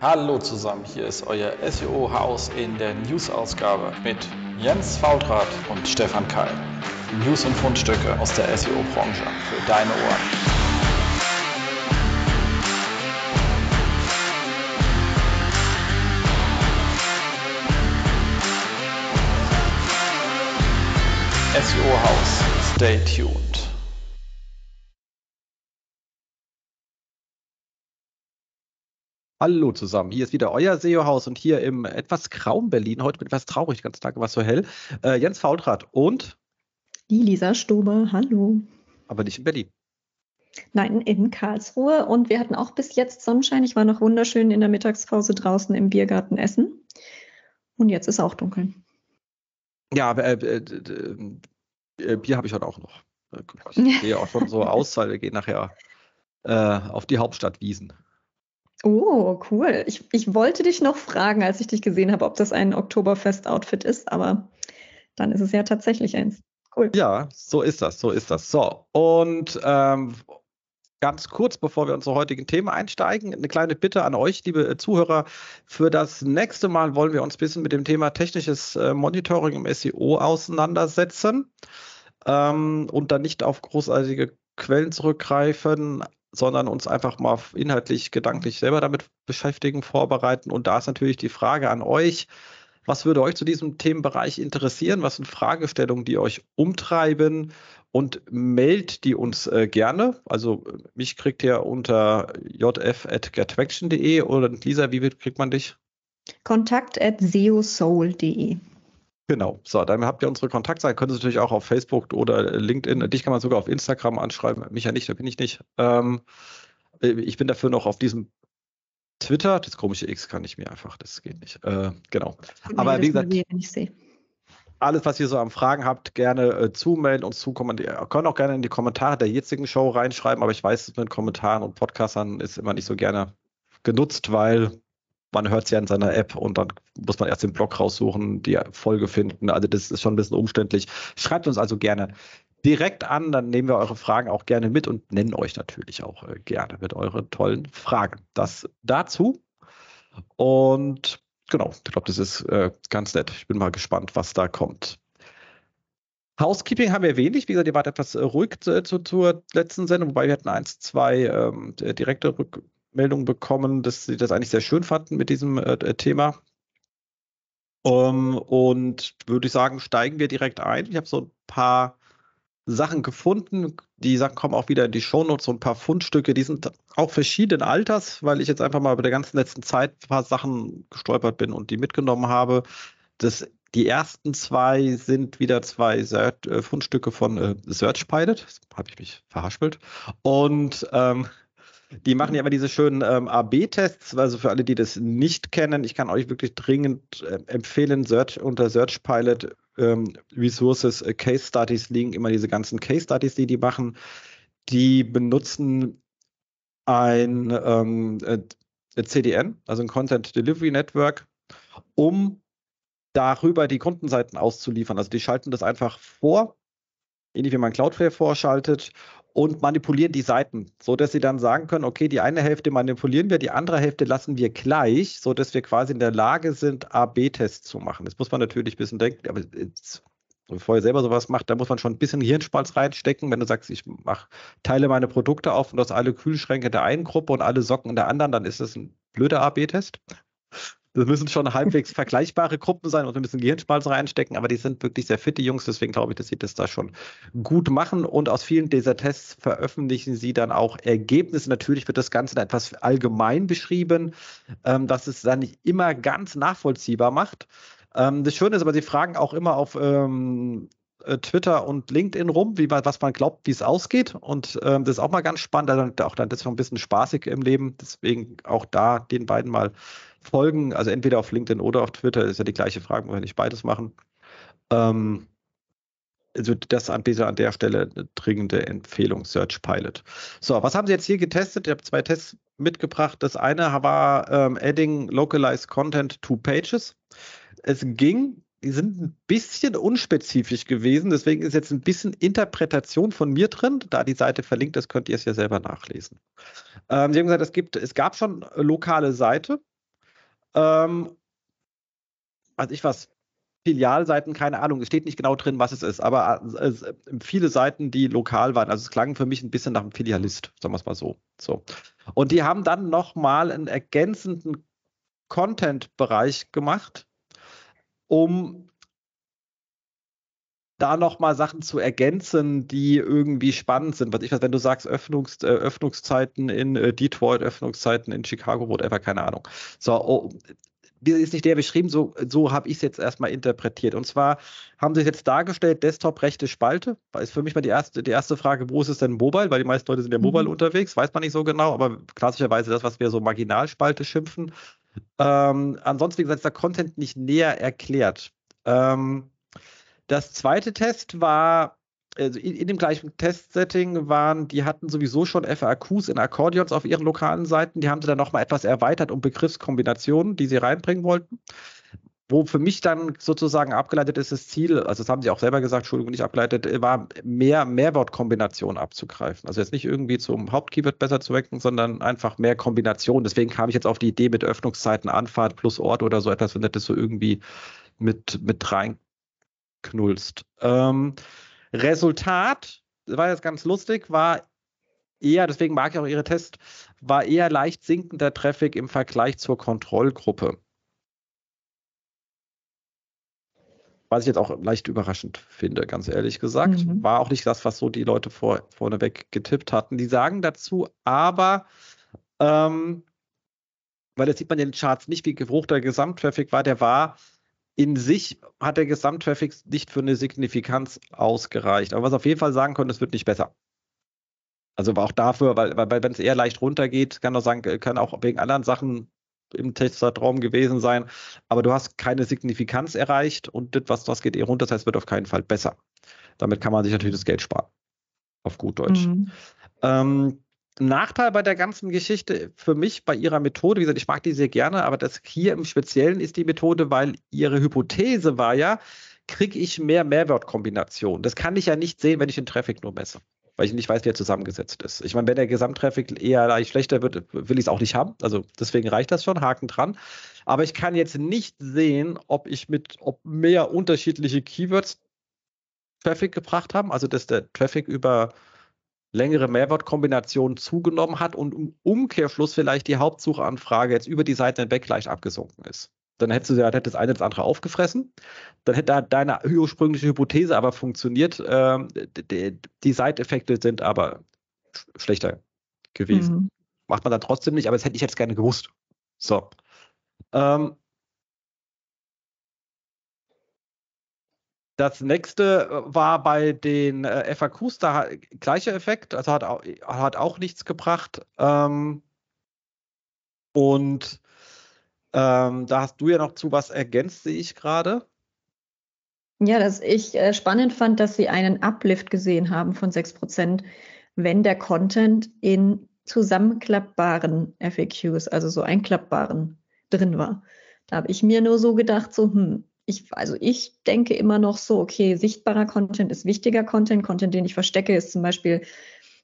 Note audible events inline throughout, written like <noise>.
Hallo zusammen, hier ist euer SEO-Haus in der News-Ausgabe mit Jens Faultrat und Stefan Keil. News und Fundstücke aus der SEO-Branche für deine Ohren. SEO-Haus, stay tuned. Hallo zusammen, hier ist wieder euer SEO-Haus und hier im etwas grauen Berlin, heute mit etwas traurig, ganz Tag war es so hell, äh, Jens Faultrat und die Lisa Stober, hallo. Aber nicht in Berlin. Nein, in Karlsruhe und wir hatten auch bis jetzt Sonnenschein. Ich war noch wunderschön in der Mittagspause draußen im Biergarten essen und jetzt ist auch dunkel. Ja, äh, äh, äh, Bier habe ich heute auch noch. Ich sehe auch schon so <laughs> aus, weil wir gehen nachher äh, auf die Hauptstadtwiesen. Oh, cool. Ich, ich wollte dich noch fragen, als ich dich gesehen habe, ob das ein Oktoberfest-Outfit ist, aber dann ist es ja tatsächlich eins. Cool. Ja, so ist das, so ist das. So, und ähm, ganz kurz, bevor wir unsere heutigen Themen einsteigen, eine kleine Bitte an euch, liebe Zuhörer. Für das nächste Mal wollen wir uns ein bisschen mit dem Thema technisches äh, Monitoring im SEO auseinandersetzen ähm, und dann nicht auf großartige Quellen zurückgreifen, sondern uns einfach mal inhaltlich, gedanklich selber damit beschäftigen, vorbereiten. Und da ist natürlich die Frage an euch, was würde euch zu diesem Themenbereich interessieren? Was sind Fragestellungen, die euch umtreiben? Und meldet die uns äh, gerne. Also mich kriegt ihr unter jf.gettraction.de oder Lisa, wie kriegt man dich? Kontakt at seosoul.de. Genau, so, dann habt ihr unsere Kontaktseite, könnt ihr natürlich auch auf Facebook oder LinkedIn, dich kann man sogar auf Instagram anschreiben, mich ja nicht, da bin ich nicht. Ähm, ich bin dafür noch auf diesem Twitter, das komische X kann ich mir einfach, das geht nicht. Äh, genau. Aber wie gesagt, alles, was ihr so an Fragen habt, gerne äh, zumelden und zukommen. Ihr könnt auch gerne in die Kommentare der jetzigen Show reinschreiben, aber ich weiß, mit Kommentaren und Podcastern ist immer nicht so gerne genutzt, weil man hört es ja in seiner App und dann muss man erst den Blog raussuchen, die Folge finden. Also das ist schon ein bisschen umständlich. Schreibt uns also gerne direkt an, dann nehmen wir eure Fragen auch gerne mit und nennen euch natürlich auch äh, gerne mit euren tollen Fragen. Das dazu. Und genau, ich glaube, das ist äh, ganz nett. Ich bin mal gespannt, was da kommt. Housekeeping haben wir wenig. Wie gesagt, ihr wart etwas äh, ruhig zu, zu, zur letzten Sendung, wobei wir hatten eins, zwei ähm, direkte Rück Meldung bekommen, dass sie das eigentlich sehr schön fanden mit diesem äh, äh Thema. Um, ähm, und würde ich sagen, steigen wir direkt ein. Ich habe so ein paar Sachen gefunden. Die Sachen kommen auch wieder in die Shownotes, so ein paar Fundstücke, die sind auch verschiedenen Alters, weil ich jetzt einfach mal bei der ganzen letzten Zeit ein paar Sachen gestolpert bin und die mitgenommen habe. Das, die ersten zwei sind wieder zwei Search, äh, Fundstücke von äh, SearchPilot. Habe ich mich verhaspelt. Und ähm, die machen ja immer diese schönen ähm, AB-Tests, also für alle, die das nicht kennen, ich kann euch wirklich dringend äh, empfehlen, Search, unter Search Pilot ähm, Resources äh, Case Studies liegen immer diese ganzen Case Studies, die die machen. Die benutzen ein ähm, äh, CDN, also ein Content Delivery Network, um darüber die Kundenseiten auszuliefern. Also die schalten das einfach vor, ähnlich wie man Cloudflare vorschaltet und manipulieren die Seiten, so dass sie dann sagen können, okay, die eine Hälfte manipulieren wir, die andere Hälfte lassen wir gleich, so dass wir quasi in der Lage sind, A/B-Tests zu machen. Das muss man natürlich ein bisschen denken, aber jetzt, bevor ihr selber sowas macht, da muss man schon ein bisschen Hirnspalz reinstecken. Wenn du sagst, ich mach, teile meine Produkte auf und aus alle Kühlschränke der einen Gruppe und alle Socken in der anderen, dann ist das ein blöder A/B-Test. Das müssen schon halbwegs <laughs> vergleichbare Gruppen sein und ein bisschen Gehirnschmalz reinstecken, aber die sind wirklich sehr fitte Jungs, deswegen glaube ich, dass sie das da schon gut machen. Und aus vielen dieser Tests veröffentlichen sie dann auch Ergebnisse. Natürlich wird das Ganze etwas allgemein beschrieben, ähm, dass es dann nicht immer ganz nachvollziehbar macht. Ähm, das Schöne ist aber, sie fragen auch immer auf ähm, äh, Twitter und LinkedIn rum, wie man, was man glaubt, wie es ausgeht. Und ähm, das ist auch mal ganz spannend. Also auch dann das ist ein bisschen spaßig im Leben. Deswegen auch da den beiden mal folgen, also entweder auf LinkedIn oder auf Twitter, ist ja die gleiche Frage, wenn nicht beides machen. Ähm, also das anbieter an der Stelle eine dringende Empfehlung, Search Pilot. So, was haben Sie jetzt hier getestet? Ich habe zwei Tests mitgebracht. Das eine war ähm, Adding Localized Content to Pages. Es ging, sind ein bisschen unspezifisch gewesen, deswegen ist jetzt ein bisschen Interpretation von mir drin. Da die Seite verlinkt ist, könnt ihr es ja selber nachlesen. Ähm, Sie haben gesagt, es, gibt, es gab schon lokale Seite, Ähm, also ich was, Filialseiten, keine Ahnung, es steht nicht genau drin, was es ist, aber äh, viele Seiten, die lokal waren. Also es klang für mich ein bisschen nach einem Filialist, sagen wir es mal so. so. Und die haben dann nochmal einen ergänzenden Content-Bereich gemacht, um da nochmal Sachen zu ergänzen, die irgendwie spannend sind. Was ich weiß, wenn du sagst, Öffnungs, äh, Öffnungszeiten in äh, Detroit, Öffnungszeiten in Chicago, whatever, keine Ahnung. So, oh, ist nicht der beschrieben, so, so habe ich es jetzt erstmal interpretiert. Und zwar haben sie es jetzt dargestellt, Desktop rechte Spalte. Ist für mich mal die erste, die erste Frage, wo ist es denn Mobile? Weil die meisten Leute sind ja Mobile mhm. unterwegs, weiß man nicht so genau, aber klassischerweise das, was wir so Marginalspalte schimpfen. Ähm, ansonsten, wie gesagt, ist der Content nicht näher erklärt. Ähm, das zweite Test war, also in, in dem gleichen Testsetting waren, die hatten sowieso schon FAQs in Akkordeons auf ihren lokalen Seiten. Die haben sie dann nochmal etwas erweitert um Begriffskombinationen, die sie reinbringen wollten. Wo für mich dann sozusagen abgeleitet ist, das Ziel, also das haben sie auch selber gesagt, Entschuldigung, nicht abgeleitet, war mehr Mehrwortkombinationen abzugreifen. Also jetzt nicht irgendwie zum Hauptkeyword besser zu wecken, sondern einfach mehr Kombinationen. Deswegen kam ich jetzt auf die Idee mit Öffnungszeiten, Anfahrt plus Ort oder so etwas, wenn das so irgendwie mit, mit rein knullst. Ähm, Resultat, war jetzt ganz lustig, war eher, deswegen mag ich auch Ihre Tests, war eher leicht sinkender Traffic im Vergleich zur Kontrollgruppe. Was ich jetzt auch leicht überraschend finde, ganz ehrlich gesagt. Mhm. War auch nicht das, was so die Leute vor, vorneweg getippt hatten. Die sagen dazu aber, ähm, weil das sieht man in den Charts nicht, wie hoch der Gesamttraffic war, der war in sich hat der Gesamttraffic nicht für eine Signifikanz ausgereicht. Aber was auf jeden Fall sagen können, es wird nicht besser. Also auch dafür, weil, weil wenn es eher leicht runtergeht, kann auch sagen, kann auch wegen anderen Sachen im Testzeitraum gewesen sein. Aber du hast keine Signifikanz erreicht und das, was das geht eher runter, das heißt, es wird auf keinen Fall besser. Damit kann man sich natürlich das Geld sparen. Auf gut Deutsch. Mhm. Ähm, Nachteil bei der ganzen Geschichte für mich bei ihrer Methode, wie gesagt, ich mag die sehr gerne, aber das hier im Speziellen ist die Methode, weil ihre Hypothese war ja, kriege ich mehr Mehrwertkombinationen. Das kann ich ja nicht sehen, wenn ich den Traffic nur messe, weil ich nicht weiß, wie er zusammengesetzt ist. Ich meine, wenn der Gesamttraffic eher leicht schlechter wird, will ich es auch nicht haben. Also deswegen reicht das schon, Haken dran. Aber ich kann jetzt nicht sehen, ob ich mit, ob mehr unterschiedliche Keywords Traffic gebracht haben, also dass der Traffic über längere Mehrwortkombinationen zugenommen hat und im Umkehrschluss vielleicht die Hauptsuchanfrage jetzt über die Seite hinweg leicht abgesunken ist. Dann hättest du ja hätte das eine das andere aufgefressen. Dann hätte deine ursprüngliche Hypothese aber funktioniert. Ähm, die, die Seiteffekte sind aber schlechter gewesen. Mhm. Macht man dann trotzdem nicht, aber das hätte ich jetzt gerne gewusst. So. Ähm, Das nächste äh, war bei den äh, FAQs, da gleicher Effekt, also hat auch, hat auch nichts gebracht. Ähm, und ähm, da hast du ja noch zu was ergänzt, sehe ich gerade. Ja, dass ich äh, spannend fand, dass sie einen Uplift gesehen haben von 6%, wenn der Content in zusammenklappbaren FAQs, also so einklappbaren, drin war. Da habe ich mir nur so gedacht, so, hm, ich, also ich denke immer noch so, okay, sichtbarer Content ist wichtiger Content. Content, den ich verstecke, ist zum Beispiel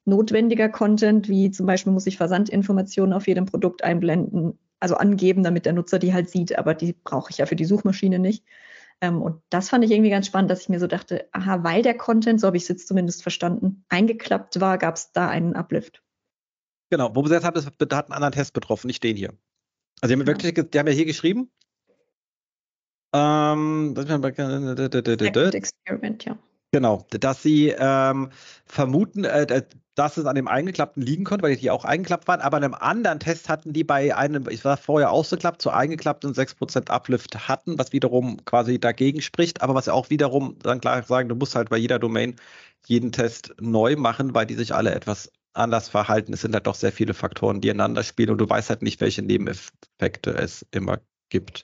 notwendiger Content, wie zum Beispiel muss ich Versandinformationen auf jedem Produkt einblenden, also angeben, damit der Nutzer die halt sieht, aber die brauche ich ja für die Suchmaschine nicht. Ähm, und das fand ich irgendwie ganz spannend, dass ich mir so dachte, aha, weil der Content, so habe ich es jetzt zumindest verstanden, eingeklappt war, gab es da einen Uplift. Genau, wo wir gesagt haben, das hat einen anderen Test betroffen, nicht den hier. Also die haben, ja. wirklich, die haben ja hier geschrieben, ähm, Experiment, ja. Genau, dass sie ähm, vermuten, äh, dass es an dem eingeklappten liegen konnte, weil die auch eingeklappt waren, aber in einem anderen Test hatten die bei einem, ich war vorher ausgeklappt, zu eingeklappten 6% Uplift hatten, was wiederum quasi dagegen spricht, aber was auch wiederum dann klar sagen, du musst halt bei jeder Domain jeden Test neu machen, weil die sich alle etwas anders verhalten. Es sind halt doch sehr viele Faktoren, die einander spielen und du weißt halt nicht, welche Nebeneffekte es immer gibt.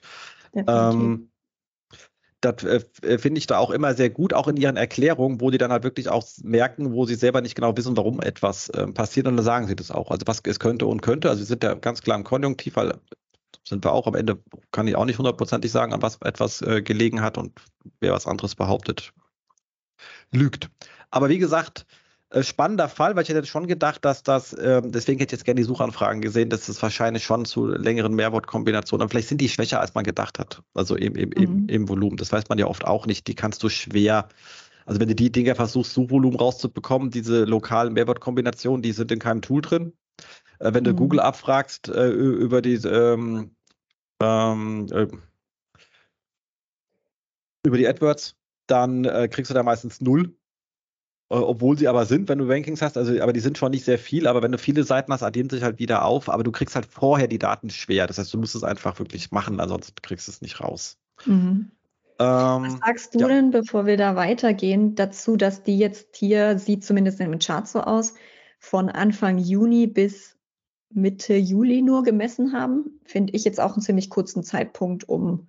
Ähm, das äh, finde ich da auch immer sehr gut, auch in ihren Erklärungen, wo die dann halt wirklich auch merken, wo sie selber nicht genau wissen, warum etwas äh, passiert und dann sagen sie das auch. Also was es könnte und könnte. Also sie sind ja ganz klar im Konjunktiv, weil sind wir auch am Ende, kann ich auch nicht hundertprozentig sagen, an was etwas äh, gelegen hat und wer was anderes behauptet, lügt. Aber wie gesagt, äh, spannender Fall, weil ich hätte schon gedacht, dass das, äh, deswegen hätte ich jetzt gerne die Suchanfragen gesehen, dass es wahrscheinlich schon zu längeren Mehrwortkombinationen, aber vielleicht sind die schwächer, als man gedacht hat. Also im, im, mhm. im, Volumen. Das weiß man ja oft auch nicht. Die kannst du schwer, also wenn du die Dinger versuchst, Suchvolumen rauszubekommen, diese lokalen Mehrwortkombinationen, die sind in keinem Tool drin. Äh, wenn du mhm. Google abfragst äh, über die ähm, ähm, äh, über die AdWords, dann äh, kriegst du da meistens null äh, obwohl sie aber sind, wenn du Rankings hast, also aber die sind schon nicht sehr viel, aber wenn du viele Seiten hast, addieren sich halt wieder auf, aber du kriegst halt vorher die Daten schwer. Das heißt, du musst es einfach wirklich machen, ansonsten kriegst du es nicht raus. Mhm. Ähm, Was sagst du ja. denn, bevor wir da weitergehen, dazu, dass die jetzt hier, sieht zumindest in dem Chart so aus, von Anfang Juni bis Mitte Juli nur gemessen haben? Finde ich jetzt auch einen ziemlich kurzen Zeitpunkt, um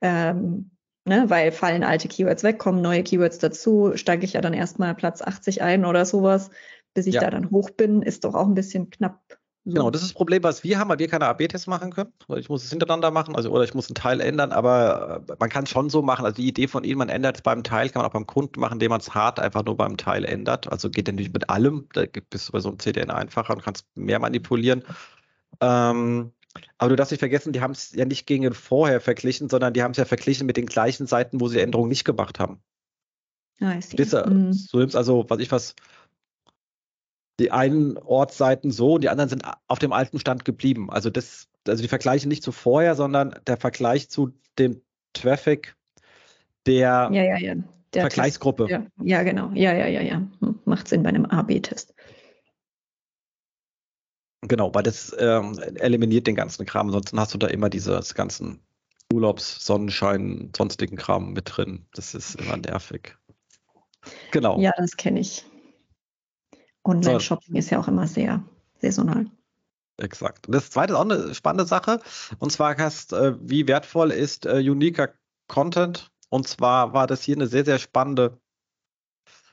ähm, ne, weil fallen alte Keywords weg, kommen neue Keywords dazu, steige ich ja dann erstmal Platz 80 ein oder sowas, bis ich ja. da dann hoch bin, ist doch auch ein bisschen knapp. So. Genau, das ist das Problem, was wir haben, weil wir keine AB-Tests machen können. Ich muss es hintereinander machen, also oder ich muss einen Teil ändern, aber äh, man kann es schon so machen. Also die Idee von Ihnen, man ändert es beim Teil, kann man auch beim Kunden machen, indem man es hart einfach nur beim Teil ändert. Also geht natürlich mit allem, da bist du bei so einem CDN einfacher und kannst mehr manipulieren. Ähm, aber du darfst nicht vergessen, die haben es ja nicht gegen vorher verglichen, sondern die haben es ja verglichen mit den gleichen Seiten, wo sie Änderungen nicht gemacht haben. Ah, ich sehe. Mhm. So nimmst also, was ich was, die einen Ortsseiten so, die anderen sind auf dem alten Stand geblieben. Also das, also die Vergleiche nicht zu vorher, sondern der Vergleich zu dem Traffic der ja, ja, ja. Der Vergleichsgruppe. Test, ja. ja, genau. Ja, ja, ja, ja. Hm, macht Sinn bei einem A-B-Test. Genau, weil das ähm, eliminiert den ganzen Kram. Ansonsten hast du da immer dieses ganzen Urlaubs, Sonnenschein, sonstigen Kram mit drin. Das ist immer nervig. Genau. Ja, das kenne ich. Online-Shopping so. ist ja auch immer sehr saisonal. Exakt. Und das zweite ist auch eine spannende Sache. Und zwar hast, äh, wie wertvoll ist äh, uniker Content? Und zwar war das hier eine sehr, sehr spannende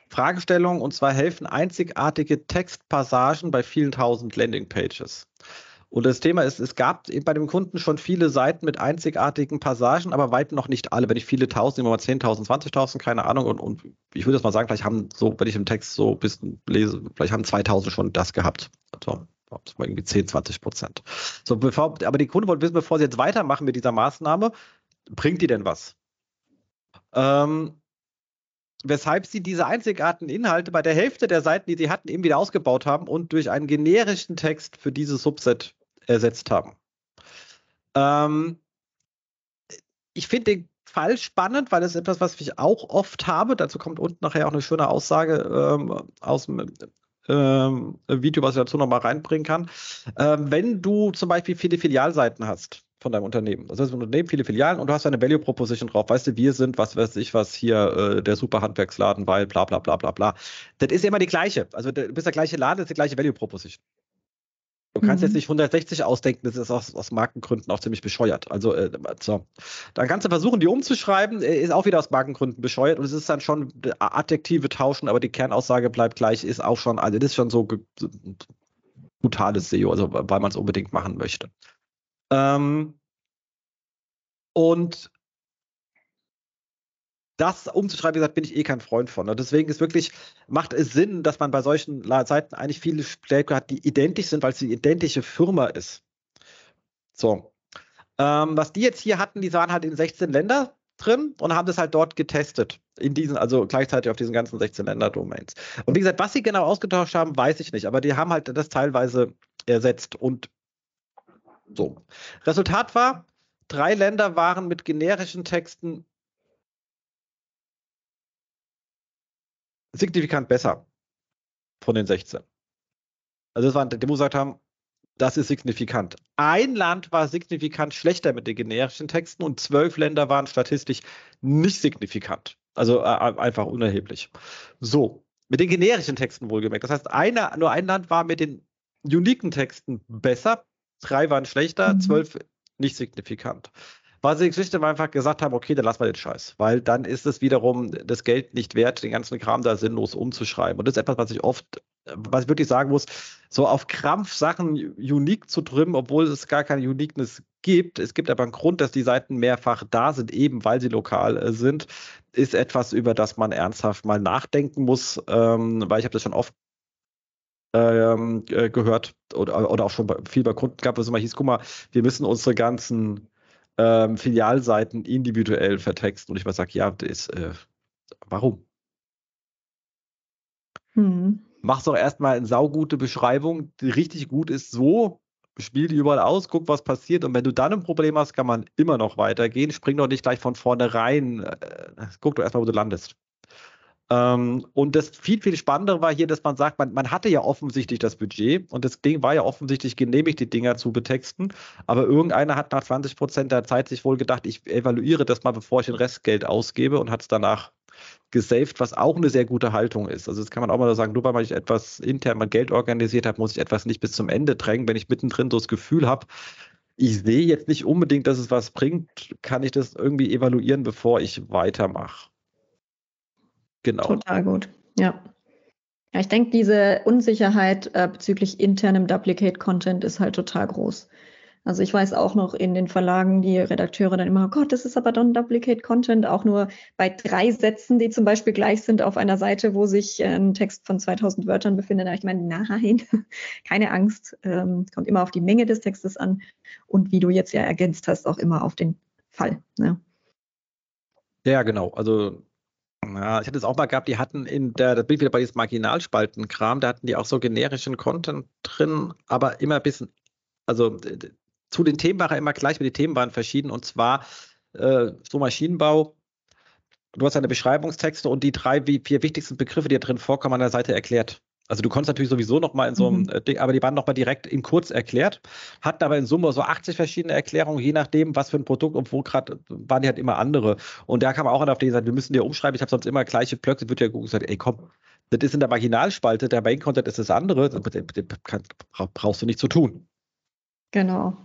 Fragestellung und zwar helfen einzigartige Textpassagen bei vielen tausend Landingpages. Und das Thema ist, es gab bei dem Kunden schon viele Seiten mit einzigartigen Passagen, aber weit noch nicht alle. Wenn ich viele tausend, immer mal 10.000, 20.000, keine Ahnung. Und, und ich würde das mal sagen, vielleicht haben so, wenn ich im Text so ein bisschen lese, vielleicht haben 2.000 schon das gehabt. Also, irgendwie 10, 20 Prozent. So, bevor, aber die Kunden wollen wissen, bevor sie jetzt weitermachen mit dieser Maßnahme, bringt die denn was? Ähm, weshalb sie diese einzigartigen Inhalte bei der Hälfte der Seiten, die sie hatten, eben wieder ausgebaut haben und durch einen generischen Text für dieses Subset ersetzt haben. Ähm, ich finde den Fall spannend, weil es etwas, was ich auch oft habe. Dazu kommt unten nachher auch eine schöne Aussage ähm, aus dem ähm, Video, was ich dazu nochmal reinbringen kann. Ähm, wenn du zum Beispiel viele Filialseiten hast, von deinem Unternehmen. Das heißt, ein Unternehmen, viele Filialen und du hast eine Value Proposition drauf. Weißt du, wir sind, was weiß ich, was hier, äh, der super Handwerksladen, weil bla bla bla bla bla. Das ist immer die gleiche. Also du bist der gleiche Laden, das ist die gleiche Value Proposition. Du kannst mhm. jetzt nicht 160 ausdenken, das ist aus, aus Markengründen auch ziemlich bescheuert. Also, äh, so. Dann kannst du versuchen, die umzuschreiben, äh, ist auch wieder aus Markengründen bescheuert und es ist dann schon Adjektive tauschen, aber die Kernaussage bleibt gleich, ist auch schon, also das ist schon so brutales SEO, also weil man es unbedingt machen möchte. Ähm, und das umzuschreiben, wie gesagt, bin ich eh kein Freund von. Und deswegen ist wirklich, macht es Sinn, dass man bei solchen Seiten eigentlich viele Stärke hat, die identisch sind, weil es die identische Firma ist. So. Ähm, was die jetzt hier hatten, die waren halt in 16 Länder drin und haben das halt dort getestet. In diesen, also gleichzeitig auf diesen ganzen 16 Länder-Domains. Und wie gesagt, was sie genau ausgetauscht haben, weiß ich nicht, aber die haben halt das teilweise ersetzt. Und so. Resultat war, drei Länder waren mit generischen Texten signifikant besser von den 16. Also das waren, die gesagt haben, das ist signifikant. Ein Land war signifikant schlechter mit den generischen Texten und zwölf Länder waren statistisch nicht signifikant. Also äh, einfach unerheblich. So, mit den generischen Texten wohlgemerkt. Das heißt, eine, nur ein Land war mit den uniken Texten besser, drei waren schlechter, mhm. zwölf nicht signifikant. Weil sie schlicht einfach gesagt haben, okay, dann lassen wir den Scheiß, weil dann ist es wiederum das Geld nicht wert, den ganzen Kram da sinnlos umzuschreiben. Und das ist etwas, was ich oft was ich wirklich sagen muss, so auf Krampf Sachen unique zu trimmen, obwohl es gar keine Uniqueness gibt. Es gibt aber einen Grund, dass die Seiten mehrfach da sind, eben weil sie lokal äh, sind, ist etwas, über das man ernsthaft mal nachdenken muss, ähm, weil ich habe das schon oft ähm, äh, gehört oder, oder auch schon bei, viel bei Kunden gehabt, wo es immer hieß, guck mal, wir müssen unsere ganzen ähm, Filialseiten individuell vertexten. Und ich mal sage, ja, das, äh, warum? Hm. Mach doch erstmal eine saugute Beschreibung, die richtig gut ist, so, spiel die überall aus, guck, was passiert. Und wenn du dann ein Problem hast, kann man immer noch weitergehen. Spring doch nicht gleich von vornherein. Äh, guck doch erstmal, wo du landest. Ähm, und das viel, viel Spannendere war hier, dass man sagt, man, man hatte ja offensichtlich das Budget und das Ding war ja offensichtlich genehmigt, die Dinger zu betexten. Aber irgendeiner hat nach 20 Prozent der Zeit sich wohl gedacht, ich evaluiere das mal, bevor ich den Restgeld ausgebe und hat es danach gesaved, was auch eine sehr gute Haltung ist. Also das kann man auch mal sagen, nur weil ich etwas intern mal Geld organisiert habe, muss ich etwas nicht bis zum Ende drängen. Wenn ich mittendrin so das Gefühl habe, ich sehe jetzt nicht unbedingt, dass es was bringt, kann ich das irgendwie evaluieren, bevor ich weitermache. Genau. Total gut, ja. Ja, ich denke, diese Unsicherheit äh, bezüglich internem Duplicate-Content ist halt total groß. Also ich weiß auch noch in den Verlagen, die Redakteure dann immer, oh Gott, das ist aber dann Duplicate Content, auch nur bei drei Sätzen, die zum Beispiel gleich sind auf einer Seite, wo sich äh, ein Text von 2000 Wörtern befindet. ich meine, nein, <laughs> keine Angst, ähm, kommt immer auf die Menge des Textes an und wie du jetzt ja ergänzt hast, auch immer auf den Fall. Ne? Ja, genau. Also ja, ich hatte es auch mal gehabt, die hatten in der, das bin wieder bei diesem Marginalspaltenkram, da hatten die auch so generischen Content drin, aber immer ein bisschen, also zu den Themen war er immer gleich, aber die Themen waren verschieden und zwar äh, so Maschinenbau. Du hast deine Beschreibungstexte und die drei, vier wichtigsten Begriffe, die da drin vorkommen, an der Seite erklärt. Also du konntest natürlich sowieso noch mal in so einem mhm. Äh, Ding, aber die waren noch mal direkt in kurz erklärt, hatten aber in Summe so 80 verschiedene Erklärungen, je nachdem, was für ein Produkt und wo gerade waren die halt immer andere. Und da kam auch einer auf die gesagt, wir müssen dir umschreiben, ich habe sonst immer gleiche Blöcke, wird ja gesagt, ey komm, das ist in der Marginalspalte, der Main Content ist das andere, das brauchst du nicht zu tun. Genau.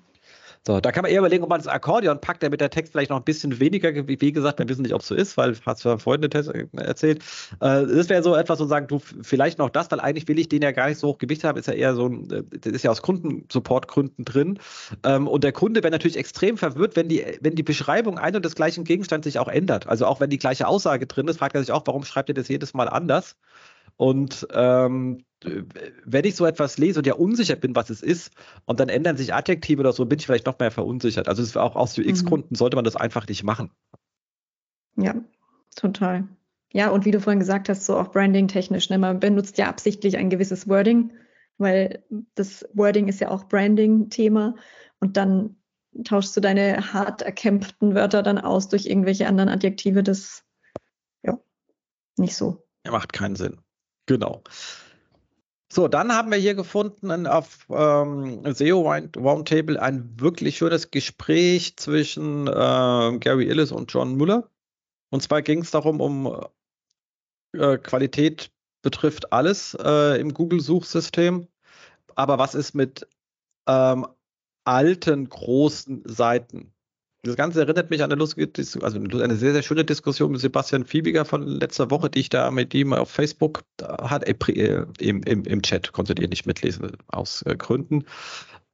So, da kann man eher überlegen, ob man das Akkordeon packt, damit der Text vielleicht noch ein bisschen weniger, wie gesagt, wir wissen nicht, ob es so ist, weil hast du ja vorhin äh, erzählt. Äh, das wäre so etwas, wo sagen, du, vielleicht noch das, weil eigentlich will ich den ja gar nicht so hoch Gewicht haben, ist ja eher so ein, äh, das ist ja aus Kundensupportgründen drin. Ähm, und der Kunde wäre natürlich extrem verwirrt, wenn die, wenn die Beschreibung ein und des gleichen Gegenstands sich auch ändert. Also auch wenn die gleiche Aussage drin ist, fragt er sich auch, warum schreibt ihr das jedes Mal anders? Und ähm, wenn ich so etwas lese und ja unsicher bin, was es ist, und dann ändern sich Adjektive oder so, bin ich vielleicht noch mehr verunsichert. Also ist auch aus UX-Gründen mhm. sollte man das einfach nicht machen. Ja, total. Ja, und wie du vorhin gesagt hast, so auch Branding-technisch, ne? man benutzt ja absichtlich ein gewisses Wording, weil das Wording ist ja auch Branding-Thema und dann tauschst du deine hart erkämpften Wörter dann aus durch irgendwelche anderen Adjektive, das ja nicht so. Ja, macht keinen Sinn. Genau. So, dann haben wir hier gefunden auf ähm, SEO Roundtable ein wirklich schönes Gespräch zwischen äh, Gary Illis und John Müller. Und zwar ging es darum, um äh, Qualität betrifft alles äh, im Google-Suchsystem. Aber was ist mit ähm, alten großen Seiten? Das Ganze erinnert mich an eine lustige, also eine sehr, sehr schöne Diskussion mit Sebastian Fiebiger von letzter Woche, die ich da mit ihm auf Facebook hat, äh, im, im, im Chat, konntet ihr nicht mitlesen, aus äh, Gründen,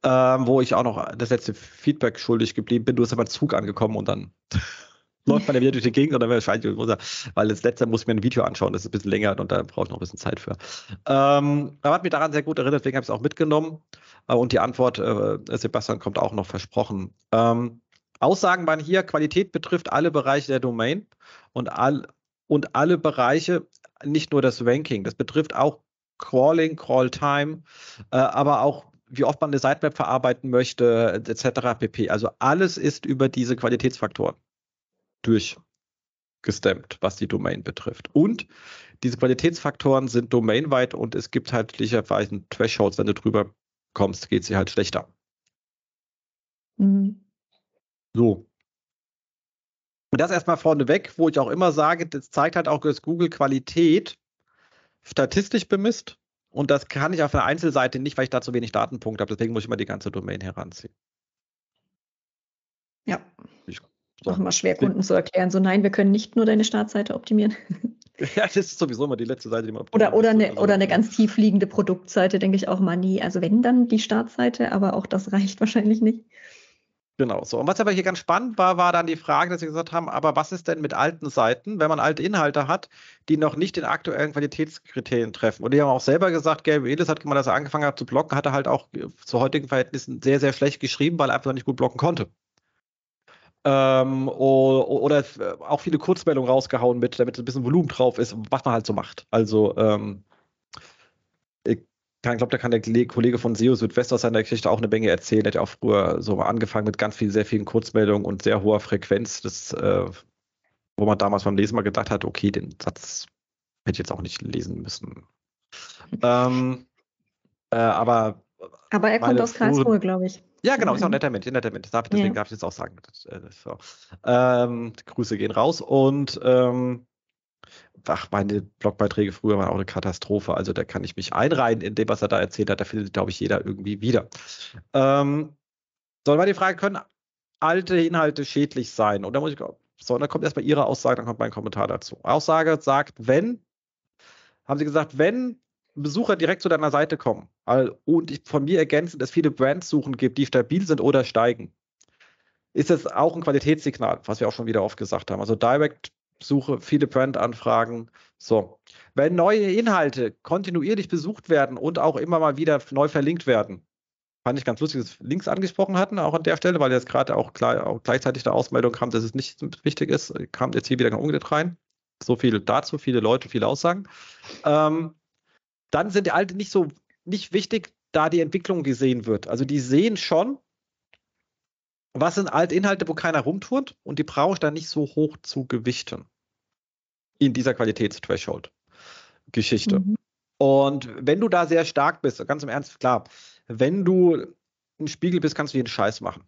ähm, wo ich auch noch das letzte Feedback schuldig geblieben bin. Du bist aber Zug angekommen und dann <laughs> läuft man ja wieder durch die Gegend und dann wahrscheinlich, weil das letzte muss ich mir ein Video anschauen, das ist ein bisschen länger und da brauche ich noch ein bisschen Zeit für. Ähm, aber hat mich daran sehr gut erinnert, deswegen habe ich es auch mitgenommen. Äh, und die Antwort, äh, Sebastian, kommt auch noch versprochen. Ähm, Aussagen waren hier, Qualität betrifft alle Bereiche der Domain und, all, und alle Bereiche, nicht nur das Ranking. Das betrifft auch Crawling, Crawl Time, äh, aber auch wie oft man eine Sitemap verarbeiten möchte, etc. pp. Also alles ist über diese Qualitätsfaktoren durchgestemmt, was die Domain betrifft. Und diese Qualitätsfaktoren sind domainweit und es gibt halt sicherweise Thresholds, wenn du drüber kommst, geht sie halt schlechter. Mhm. So. Und das erstmal vorneweg, wo ich auch immer sage, das zeigt halt auch, dass Google Qualität statistisch bemisst. Und das kann ich auf einer Einzelseite nicht, weil ich da zu wenig Datenpunkte habe. Deswegen muss ich immer die ganze Domain heranziehen. Ja. Ich, so. Auch immer schwer, Kunden zu erklären. So, nein, wir können nicht nur deine Startseite optimieren. <laughs> <laughs> Ja, das ist sowieso immer die letzte Seite, die man Oder, oder, eine, also, oder eine ganz tief liegende Produktseite, denke ich auch mal nie. Also wenn dann die Startseite, aber auch das reicht wahrscheinlich nicht. Genau, so. Und was aber hier ganz spannend war, war dann die Frage, dass sie gesagt haben, aber was ist denn mit alten Seiten, wenn man alte Inhalte hat, die noch nicht den aktuellen Qualitätskriterien treffen? Und die haben auch selber gesagt, Gary Ellis hat, als er angefangen hat zu blocken, hat er halt auch zu heutigen Verhältnissen sehr, sehr schlecht geschrieben, weil er einfach nicht gut blocken konnte. Ähm, oder auch viele Kurzmeldungen rausgehauen mit, damit ein bisschen Volumen drauf ist, was man halt so macht. Also, ähm, ich glaube, da kann der Kollege von SEO Südwest aus seiner Geschichte auch eine Menge erzählen. Er hat ja auch früher so angefangen mit ganz vielen, sehr vielen Kurzmeldungen und sehr hoher Frequenz, das, äh, wo man damals beim Lesen mal gedacht hat, okay, den Satz hätte ich jetzt auch nicht lesen müssen. <laughs> ähm, äh, aber aber er kommt aus Karlsruhe, glaube ich. Ja, genau, ist auch ein netter Mensch, ein netter Mensch. Deswegen ja. darf ich jetzt auch sagen. Das, äh, so. ähm, Grüße gehen raus und ähm, ach, meine Blogbeiträge früher waren auch eine Katastrophe. Also da kann ich mich einreihen in dem, was er da erzählt hat. Da findet, glaube ich, jeder irgendwie wieder. Ähm, soll mal die Frage, können alte Inhalte schädlich sein? Und da muss ich, so, dann kommt erstmal Ihre Aussage, dann kommt mein Kommentar dazu. Aussage sagt, wenn, haben Sie gesagt, wenn Besucher direkt zu deiner Seite kommen und ich von mir ergänzen, dass viele Brands suchen gibt, die stabil sind oder steigen, ist es auch ein Qualitätssignal, was wir auch schon wieder oft gesagt haben. Also Direct Suche, viele Brand-Anfragen. So. Wenn neue Inhalte kontinuierlich besucht werden und auch immer mal wieder neu verlinkt werden, fand ich ganz lustig, dass wir Links angesprochen hatten, auch an der Stelle, weil jetzt gerade auch, auch, gleichzeitig der Ausmeldung kam, dass es nicht wichtig ist, kam jetzt hier wieder umgedreht rein. So viel dazu, viele Leute, viele Aussagen. Ähm, dann sind die Alte nicht so nicht wichtig, da die Entwicklung gesehen wird. Also die sehen schon, was sind alte Inhalte, wo keiner rumturnt und die brauche ich dann nicht so hoch zu gewichten in dieser Qualitätsthreshold-Geschichte. Mhm. Und wenn du da sehr stark bist, ganz im Ernst, klar, wenn du ein Spiegel bist, kannst du jeden Scheiß machen.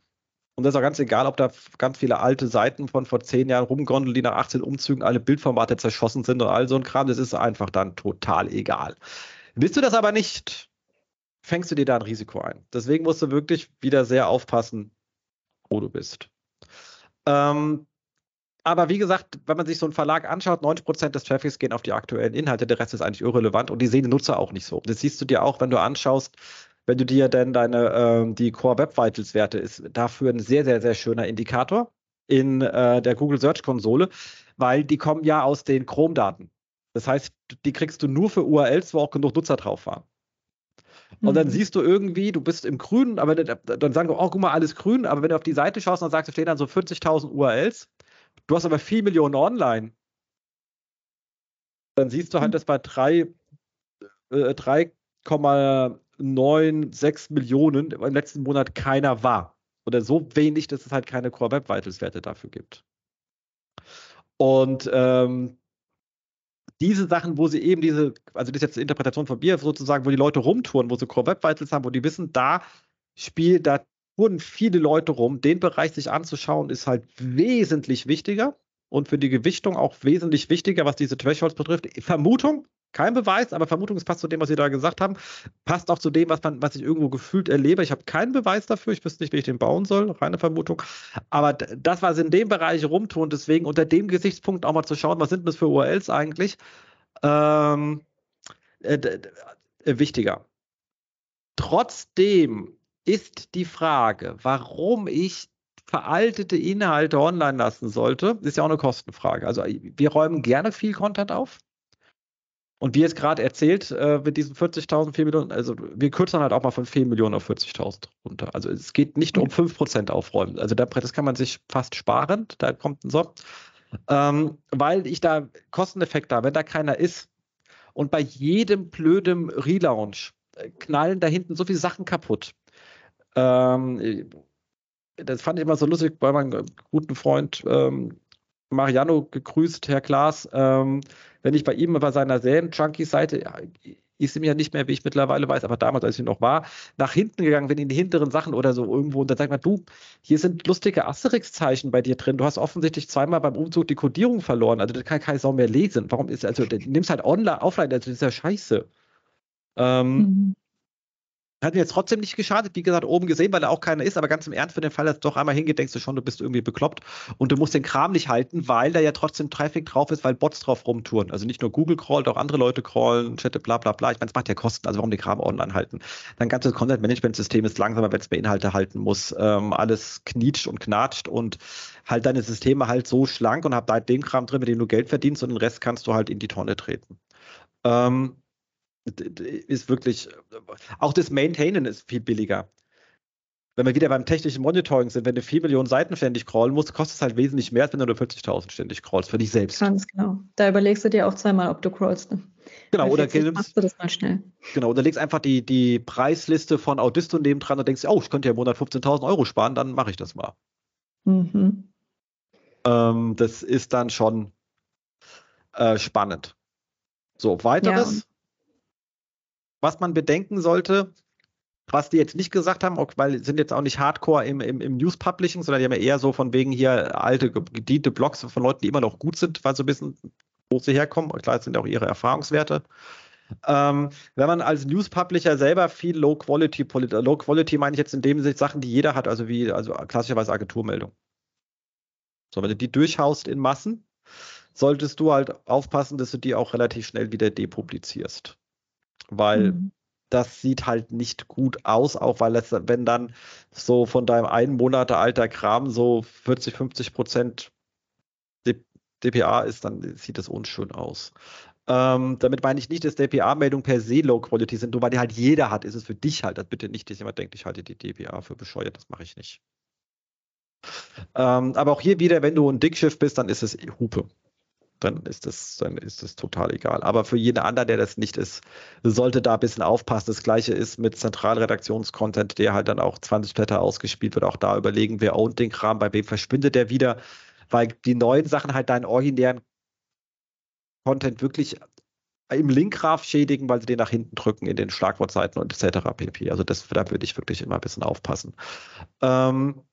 Und das ist auch ganz egal, ob da ganz viele alte Seiten von vor zehn Jahren rumgondeln, die nach 18 Umzügen alle Bildformate zerschossen sind und all so ein Kram, das ist einfach dann total egal. Willst du das aber nicht, fängst du dir da ein Risiko ein. Deswegen musst du wirklich wieder sehr aufpassen, wo du bist. Ähm, aber wie gesagt, wenn man sich so einen Verlag anschaut, 90 Prozent des Traffics gehen auf die aktuellen Inhalte, der Rest ist eigentlich irrelevant und die sehen die Nutzer auch nicht so. Das siehst du dir auch, wenn du anschaust, wenn du dir denn deine, äh, die Core Web Vitals Werte ist dafür ein sehr, sehr, sehr schöner Indikator in äh, der Google Search Konsole, weil die kommen ja aus den Chrome-Daten. Das heißt, die kriegst du nur für URLs, wo auch genug Nutzer drauf waren. Und dann mhm. siehst du irgendwie, du bist im Grünen, aber dann sagen wir, oh, guck mal, alles grün, aber wenn du auf die Seite schaust, dann sagst du, stehen dann so 40.000 URLs. Du hast aber 4 Millionen online. Dann siehst du halt, mhm. dass bei 3,96 äh, Millionen im letzten Monat keiner war. Oder so wenig, dass es halt keine Core Web Vitals Werte dafür gibt. Und ähm, diese Sachen, wo sie eben diese, also das ist jetzt die Interpretation von mir sozusagen, wo die Leute rumtouren, wo sie Core Web Vitals haben, wo die wissen, da spielt, da touren viele Leute rum. Den Bereich sich anzuschauen, ist halt wesentlich wichtiger und für die Gewichtung auch wesentlich wichtiger, was diese Thresholds betrifft. Vermutung, kein Beweis, aber Vermutung, es passt zu dem, was Sie da gesagt haben. Passt auch zu dem, was, man, was ich irgendwo gefühlt erlebe. Ich habe keinen Beweis dafür. Ich wüsste nicht, wie ich den bauen soll. Reine Vermutung. Aber das, was in dem Bereich rumtun, deswegen unter dem Gesichtspunkt auch mal zu schauen, was sind das für URLs eigentlich, ähm, äh, äh, wichtiger. Trotzdem ist die Frage, warum ich veraltete Inhalte online lassen sollte, ist ja auch eine Kostenfrage. Also wir räumen gerne viel Content auf. Und wie jetzt gerade erzählt, äh, mit diesen 40.000, 4 Millionen, also wir kürzen halt auch mal von 4 Millionen auf 40.000 runter. Also es geht nicht um 5% aufräumen. Also da, das kann man sich fast sparen, da kommt ein so. Ähm, weil ich da Kosteneffekt habe, wenn da keiner ist und bei jedem blödem Relaunch äh, knallen da hinten so viele Sachen kaputt. Ähm, das fand ich immer so lustig bei meinem guten Freund ähm, Mariano gegrüßt, Herr Klaas. Ähm, wenn ich bei ihm bei seiner Serien-Junkies-Seite, ist ihm ja nicht mehr, wie ich mittlerweile weiß, aber damals, als ich noch war, nach hinten gegangen bin in die hinteren Sachen oder so irgendwo und dann sagt man, du, hier sind lustige Asterix-Zeichen bei dir drin. Du hast offensichtlich zweimal beim Umzug die Codierung verloren. Also das kann keine Sau mehr lesen. Warum ist, also du nimmst halt online, offline, also das ist ja scheiße. Ähm, mhm. Hat mir jetzt trotzdem nicht geschadet, wie gesagt, oben gesehen, weil da auch keiner ist, aber ganz im Ernst, für den Fall, dass du doch einmal hingeht, denkst du schon, du bist irgendwie bekloppt und du musst den Kram nicht halten, weil da ja trotzdem Traffic drauf ist, weil Bots drauf rumtouren. Also nicht nur Google crawlt, auch andere Leute crawlen, chatte, bla bla bla. Ich meine, es macht ja Kosten, also warum den Kram online halten? Dein ganzes Content-Management-System ist langsamer, wenn es mehr Inhalte halten muss. Ähm, alles knietscht und knatscht und halt deine Systeme halt so schlank und hab da halt den Kram drin, mit dem du Geld verdienst und den Rest kannst du halt in die Tonne treten. Ähm, ist wirklich, auch das Maintainen ist viel billiger. Wenn wir wieder beim technischen Monitoring sind, wenn du 4 Millionen Seiten ständig crawlen musst, kostet es halt wesentlich mehr, als wenn du nur 40.000 ständig crawlst für dich selbst. Ganz genau. Da überlegst du dir auch zweimal, ob du crawlst. Ne? Genau, oder machst du das mal schnell. Genau, oder legst einfach die, die Preisliste von Audisto neben dran und denkst, oh, ich könnte ja im Monat 15.000 Euro sparen, dann mache ich das mal. Mhm. Ähm, das ist dann schon äh, spannend. So, weiteres. Ja, was man bedenken sollte, was die jetzt nicht gesagt haben, weil sind jetzt auch nicht hardcore im, im, im News-Publishing, sondern die haben ja eher so von wegen hier alte, gediente Blogs von Leuten, die immer noch gut sind, weil so ein bisschen, wo sie herkommen. Klar, das sind auch ihre Erfahrungswerte. Ähm, wenn man als News-Publisher selber viel Low-Quality, Low-Quality meine ich jetzt in dem Sinne Sachen, die jeder hat, also wie, also klassischerweise Agenturmeldung. So, wenn du die durchhaust in Massen, solltest du halt aufpassen, dass du die auch relativ schnell wieder depublizierst weil mhm. das sieht halt nicht gut aus, auch weil es, wenn dann so von deinem einen Monat alter Kram so 40, 50 Prozent DPA ist, dann sieht das unschön aus. Ähm, damit meine ich nicht, dass DPA-Meldungen per se Low Quality sind, nur weil die halt jeder hat, ist es für dich halt. Das bitte nicht, dass jemand denkt, ich halte die DPA für bescheuert, das mache ich nicht. Ähm, aber auch hier wieder, wenn du ein Dickschiff bist, dann ist es Hupe dann ist das, dann ist das total egal. Aber für jeden anderen, der das nicht ist, sollte da ein bisschen aufpassen. Das gleiche ist mit Zentralredaktionscontent, der halt dann auch 20 Blätter ausgespielt wird. Auch da überlegen, wer ownt den Kram, bei wem verschwindet der wieder, weil die neuen Sachen halt deinen originären Content wirklich im Linkgraph schädigen, weil sie den nach hinten drücken in den Schlagwortseiten und etc. pp. Also das, da würde ich wirklich immer ein bisschen aufpassen. Ähm,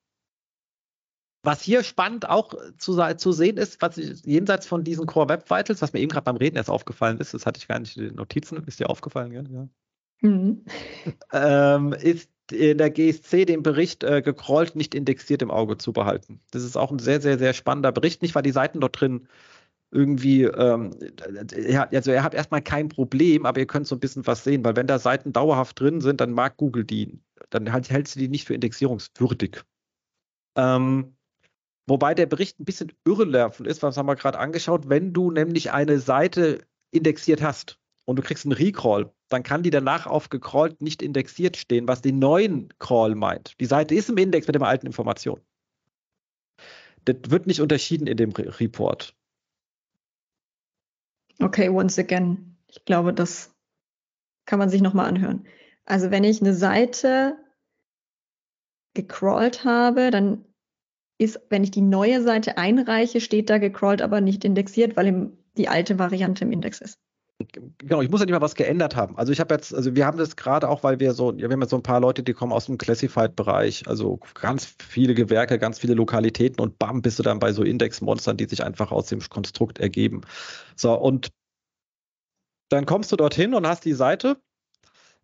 was hier spannend auch zu, zu sehen ist, was jenseits von diesen Core Web Vitals, was mir eben gerade beim Reden erst aufgefallen ist, das hatte ich gar nicht in den Notizen, ist dir aufgefallen, ja? ja. Mhm. <laughs> Ähm, ist in der GSC den Bericht äh, gecrawlt, nicht indexiert im Auge zu behalten. Das ist auch ein sehr, sehr, sehr spannender Bericht, nicht weil die Seiten dort drin irgendwie, ähm, ja, also ihr habt erstmal kein Problem, aber ihr könnt so ein bisschen was sehen, weil wenn da Seiten dauerhaft drin sind, dann mag Google die, dann halt, hältst du die nicht für indexierungswürdig. Ähm, Wobei der Bericht ein bisschen irrelevant ist, was haben wir gerade angeschaut. Wenn du nämlich eine Seite indexiert hast und du kriegst einen Recrawl, dann kann die danach auf gecrawlt nicht indexiert stehen, was den neuen Crawl meint. Die Seite ist im Index mit der alten Information. Das wird nicht unterschieden in dem Re Report. Okay, once again. Ich glaube, das kann man sich nochmal anhören. Also wenn ich eine Seite gecrawlt habe, dann ist, wenn ich die neue Seite einreiche, steht da gecrawlt, aber nicht indexiert, weil im, die alte Variante im Index ist. Genau, ich muss ja nicht mal was geändert haben. Also ich habe jetzt, also wir haben das gerade auch, weil wir so, wir haben jetzt so ein paar Leute, die kommen aus dem Classified-Bereich, also ganz viele Gewerke, ganz viele Lokalitäten und bam, bist du dann bei so Index-Monstern, die sich einfach aus dem Konstrukt ergeben. So, und dann kommst du dorthin und hast die Seite,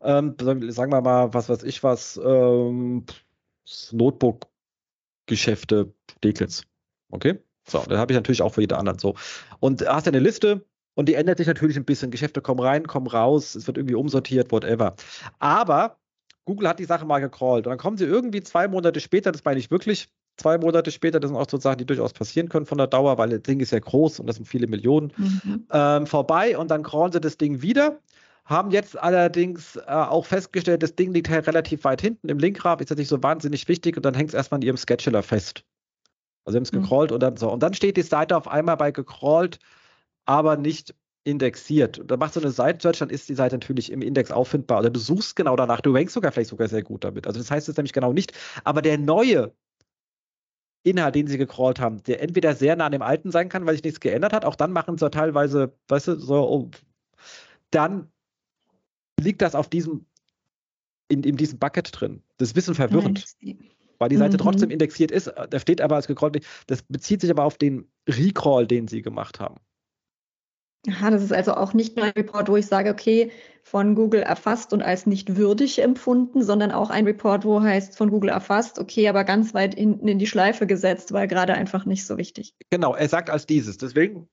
ähm, sagen wir mal, was weiß ich was, ähm, Notebook Geschäfte Steglitz. Okay? So, dann habe ich natürlich auch für jeder anderen so. Und hast eine Liste und die ändert sich natürlich ein bisschen. Geschäfte kommen rein, kommen raus, es wird irgendwie umsortiert, whatever. Aber Google hat die Sache mal gecrawlt und dann kommen sie irgendwie zwei Monate später, das meine ich wirklich, zwei Monate später, das sind auch so Sachen, die durchaus passieren können von der Dauer, weil das Ding ist ja groß und das sind viele Millionen, mhm. ähm, vorbei und dann crawlen sie das Ding wieder haben jetzt allerdings äh, auch festgestellt, das Ding liegt halt relativ weit hinten im Linkrad, ist jetzt nicht so wahnsinnig wichtig und dann hängt es erstmal in ihrem Scheduler fest. Also sie haben es mhm. gecrawlt und dann so. Und dann steht die Seite auf einmal bei gecrawlt, aber nicht indexiert. Und dann machst du eine Seite-Search, dann ist die Seite natürlich im Index auffindbar. Oder du suchst genau danach, du rankst sogar vielleicht sogar sehr gut damit. Also das heißt es nämlich genau nicht. Aber der neue Inhalt, den sie gecrawlt haben, der entweder sehr nah an dem alten sein kann, weil sich nichts geändert hat, auch dann machen sie teilweise, weißt du, so, oh, dann liegt das auf diesem, in, in diesem Bucket drin. Das ist ein bisschen verwirrend. Weil die Seite mhm. trotzdem indexiert ist, da steht aber als gecrawlt, das bezieht sich aber auf den Recrawl, den sie gemacht haben. Aha, das ist also auch nicht nur ein Report, wo ich sage, okay, von Google erfasst und als nicht würdig empfunden, sondern auch ein Report, wo heißt von Google erfasst, okay, aber ganz weit hinten in die Schleife gesetzt, weil gerade einfach nicht so wichtig. Genau, er sagt als dieses. Deswegen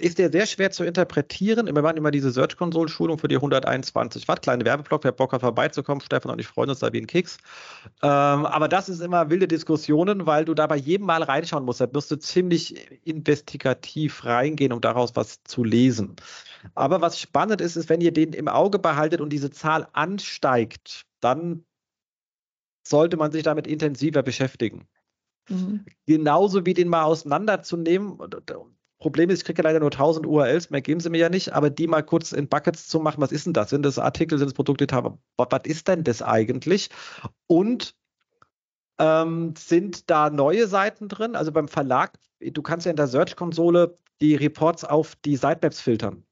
ist der sehr schwer zu interpretieren. Wir machen immer diese Search Console Schulung für die 121 Watt. Kleine Werbeblock, wer Bock hat vorbeizukommen. Stefan und ich freuen uns da wie ein Keks. Ähm, aber das ist immer wilde Diskussionen, weil du da bei jedem Mal reinschauen musst. Da musst du ziemlich investigativ reingehen, um daraus was zu lesen. Aber was spannend ist, ist, wenn ihr den im Auge behaltet und diese Zahl ansteigt, dann sollte man sich damit intensiver beschäftigen. Mhm. Genauso wie den mal auseinanderzunehmen. Problem ist, ich kriege ja leider nur 1000 URLs, mehr geben sie mir ja nicht, aber die mal kurz in Buckets zu machen, was ist denn das? Sind das Artikel, sind das? Was, was ist denn das eigentlich? Und ähm, sind da neue Seiten drin? Also beim Verlag, du kannst ja in der Search-Konsole die Reports auf die Sitemaps filtern.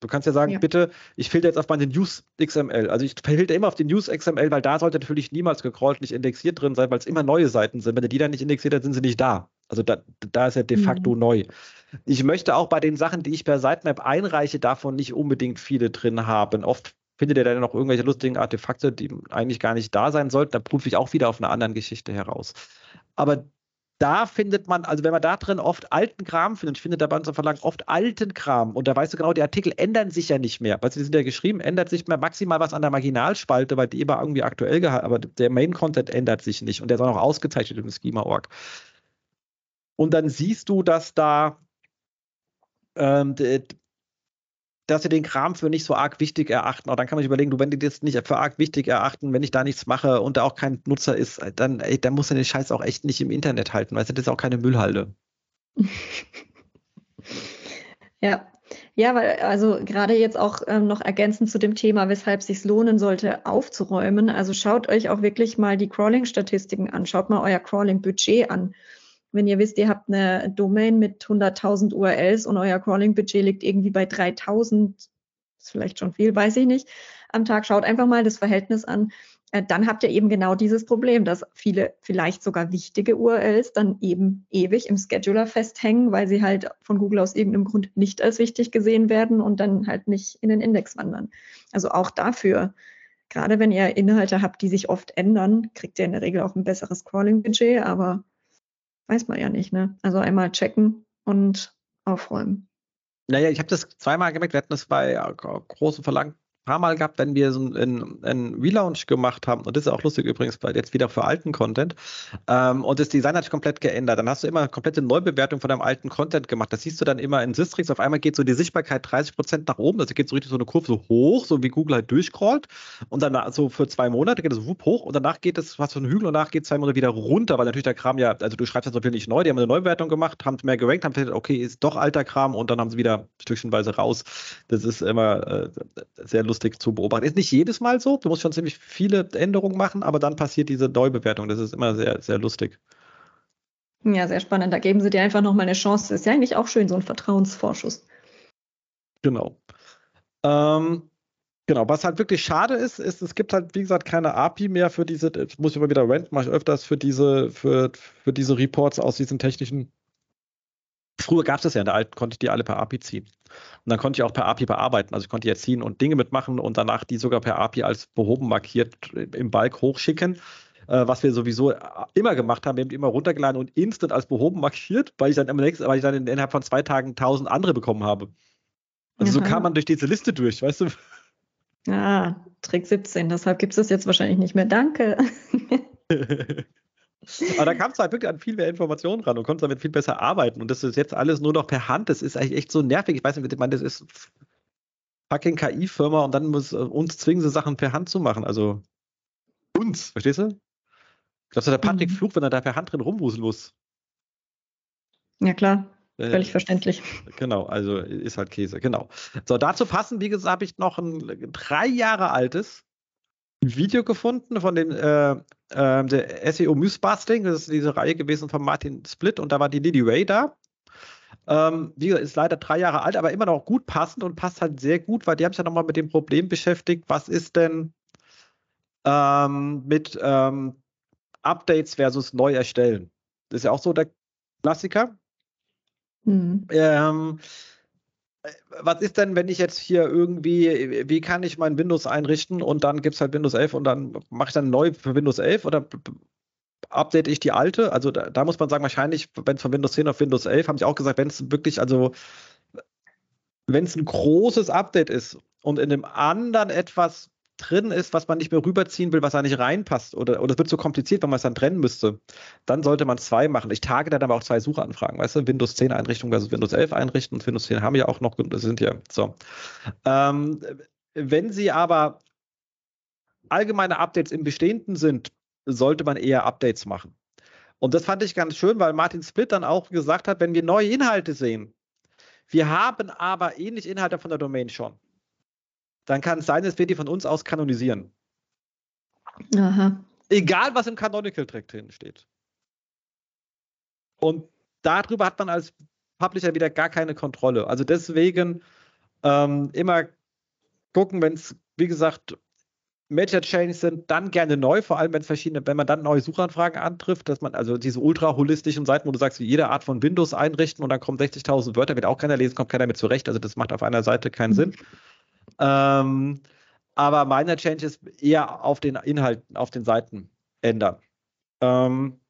Du kannst ja sagen, ja. bitte, ich filter jetzt auf meine News XML. Also ich filter immer auf die News XML, weil da sollte natürlich niemals gecrawlt, nicht indexiert drin sein, weil es immer neue Seiten sind. Wenn du die dann nicht indexiert hast, sind sie nicht da. Also da, da ist er de facto mhm. neu. Ich möchte auch bei den Sachen, die ich per Sitemap einreiche, davon nicht unbedingt viele drin haben. Oft findet ihr dann noch irgendwelche lustigen Artefakte, die eigentlich gar nicht da sein sollten. Da prüfe ich auch wieder auf einer anderen Geschichte heraus. Aber da findet man, also wenn man da drin oft alten Kram findet, ich finde da bei unserem Verlag oft alten Kram und da weißt du genau, die Artikel ändern sich ja nicht mehr. Weißt du, die sind ja geschrieben, ändert sich mehr maximal was an der Marginalspalte, weil die immer irgendwie aktuell gehalten, aber der Main-Content ändert sich nicht und der ist auch noch ausgezeichnet im Schema.org. Und dann siehst du, dass da ähm, dass sie den Kram für nicht so arg wichtig erachten. Und dann kann man sich überlegen, du, wenn die das nicht für arg wichtig erachten, wenn ich da nichts mache und da auch kein Nutzer ist, dann, ey, dann muss er den Scheiß auch echt nicht im Internet halten, weil das ist auch keine Müllhalde. <laughs> ja. Ja, weil also gerade jetzt auch ähm, noch ergänzend zu dem Thema, weshalb es sich lohnen sollte, aufzuräumen. Also schaut euch auch wirklich mal die Crawling-Statistiken an, schaut mal euer Crawling-Budget an wenn ihr wisst, ihr habt eine Domain mit 100.000 URLs und euer Crawling-Budget liegt irgendwie bei 3.000, ist vielleicht schon viel, weiß ich nicht, am Tag, schaut einfach mal das Verhältnis an. Äh, dann habt ihr eben genau dieses Problem, dass viele vielleicht sogar wichtige URLs dann eben ewig im Scheduler festhängen, weil sie halt von Google aus irgendeinem Grund nicht als wichtig gesehen werden und dann halt nicht in den Index wandern. Also auch dafür gerade wenn ihr Inhalte habt, die sich oft ändern, kriegt ihr in der Regel auch ein besseres Crawling-Budget, aber weiß man ja nicht, ne? Also einmal checken und aufräumen. Naja, ich habe das zweimal gemerkt. Wir hatten das bei äh, großen Verlagen paar Mal gehabt, wenn wir so einen, einen Relaunch gemacht haben, und das ist auch lustig übrigens, jetzt wieder für alten Content, ähm, und das Design hat sich komplett geändert. Dann hast du immer eine komplette Neubewertung von deinem alten Content gemacht. Das siehst du dann immer in Sistrix. Auf einmal geht so die Sichtbarkeit 30 Prozent nach oben, also geht so richtig so eine Kurve so hoch, so wie Google halt durchcrawlt. Und dann so für zwei Monate geht es wupp hoch und danach geht es was von Hügel und danach geht es zwei Monate wieder runter, weil natürlich der Kram ja, also du schreibst das so viel nicht neu, die haben eine Neubewertung gemacht, haben mehr gerankt, haben gesagt, okay, ist doch alter Kram und dann haben sie wieder stückchenweise raus. Das ist immer äh, sehr lustig zu beobachten. Ist nicht jedes Mal so. Du musst schon ziemlich viele Änderungen machen, aber dann passiert diese Neubewertung. Das ist immer sehr, sehr lustig. Ja, sehr spannend. Da geben sie dir einfach nochmal eine Chance. Das ist ja eigentlich auch schön, so ein Vertrauensvorschuss. Genau. Ähm, genau, was halt wirklich schade ist, ist, es gibt halt, wie gesagt, keine API mehr für diese, muss ich immer wieder rent, mache ich öfters für diese, für, für diese Reports aus diesen technischen Früher gab es das ja, in der alten konnte ich die alle per API ziehen. Und dann konnte ich auch per API bearbeiten. Also ich konnte jetzt ziehen und Dinge mitmachen und danach die sogar per API als behoben markiert im Balk hochschicken. Äh, was wir sowieso immer gemacht haben, wir haben die immer runtergeladen und instant als behoben markiert, weil ich dann, im nächsten, weil ich dann innerhalb von zwei Tagen tausend andere bekommen habe. Also so kam man durch diese Liste durch, weißt du? Ah, Trick 17, deshalb gibt es das jetzt wahrscheinlich nicht mehr. Danke. <laughs> Aber da kamst du halt wirklich an viel mehr Informationen ran und konntest damit viel besser arbeiten. Und das ist jetzt alles nur noch per Hand. Das ist eigentlich echt so nervig. Ich weiß nicht, ich meine, das ist fucking KI-Firma und dann muss äh, uns zwingen, sie Sachen per Hand zu machen. Also uns, verstehst du? Glaubst du, der Patrick mhm. flucht, wenn er da per Hand drin rumwuseln muss? Ja, klar. Äh, Völlig äh, verständlich. Genau, also ist halt Käse, genau. So, dazu passen, wie gesagt, habe ich noch ein drei Jahre altes Video gefunden von dem äh, äh, der SEO Mythbusting. Das ist diese Reihe gewesen von Martin Split und da war die Lily Ray da. Ähm, wie gesagt, ist leider drei Jahre alt, aber immer noch gut passend und passt halt sehr gut, weil die haben sich ja nochmal mit dem Problem beschäftigt, was ist denn ähm, mit ähm, Updates versus neu erstellen. Das ist ja auch so der Klassiker. Mhm. Ähm, was ist denn, wenn ich jetzt hier irgendwie, wie kann ich mein Windows einrichten und dann gibt es halt Windows 11 und dann mache ich dann neu für Windows 11 oder update ich die alte? Also da, da muss man sagen, wahrscheinlich, wenn es von Windows 10 auf Windows 11, haben sie auch gesagt, wenn es wirklich, also wenn es ein großes Update ist und in dem anderen etwas drin ist, was man nicht mehr rüberziehen will, was da nicht reinpasst oder, oder es wird so kompliziert, wenn man es dann trennen müsste, dann sollte man zwei machen. Ich tage dann aber auch zwei Suchanfragen, weißt du, Windows 10 Einrichtung versus Windows 11 Einrichten und Windows 10 haben ja auch noch, das sind ja so. Ähm, wenn Sie aber allgemeine Updates im Bestehenden sind, sollte man eher Updates machen. Und das fand ich ganz schön, weil Martin Split dann auch gesagt hat, wenn wir neue Inhalte sehen, wir haben aber ähnliche Inhalte von der Domain schon dann kann es sein, dass wir die von uns aus kanonisieren. Aha. Egal, was im Canonical Track drin steht. Und darüber hat man als Publisher wieder gar keine Kontrolle. Also deswegen ähm, immer gucken, wenn es, wie gesagt, Major Chains sind, dann gerne neu, vor allem wenn es verschiedene, wenn man dann neue Suchanfragen antrifft, dass man also diese ultra holistischen Seiten, wo du sagst, wie jede Art von Windows einrichten und dann kommen 60.000 Wörter, wird auch keiner lesen, kommt keiner mit zurecht. Also das macht auf einer Seite keinen Sinn. Ähm, aber Minor Changes eher auf den Inhalten, auf den Seiten ändern. Ähm,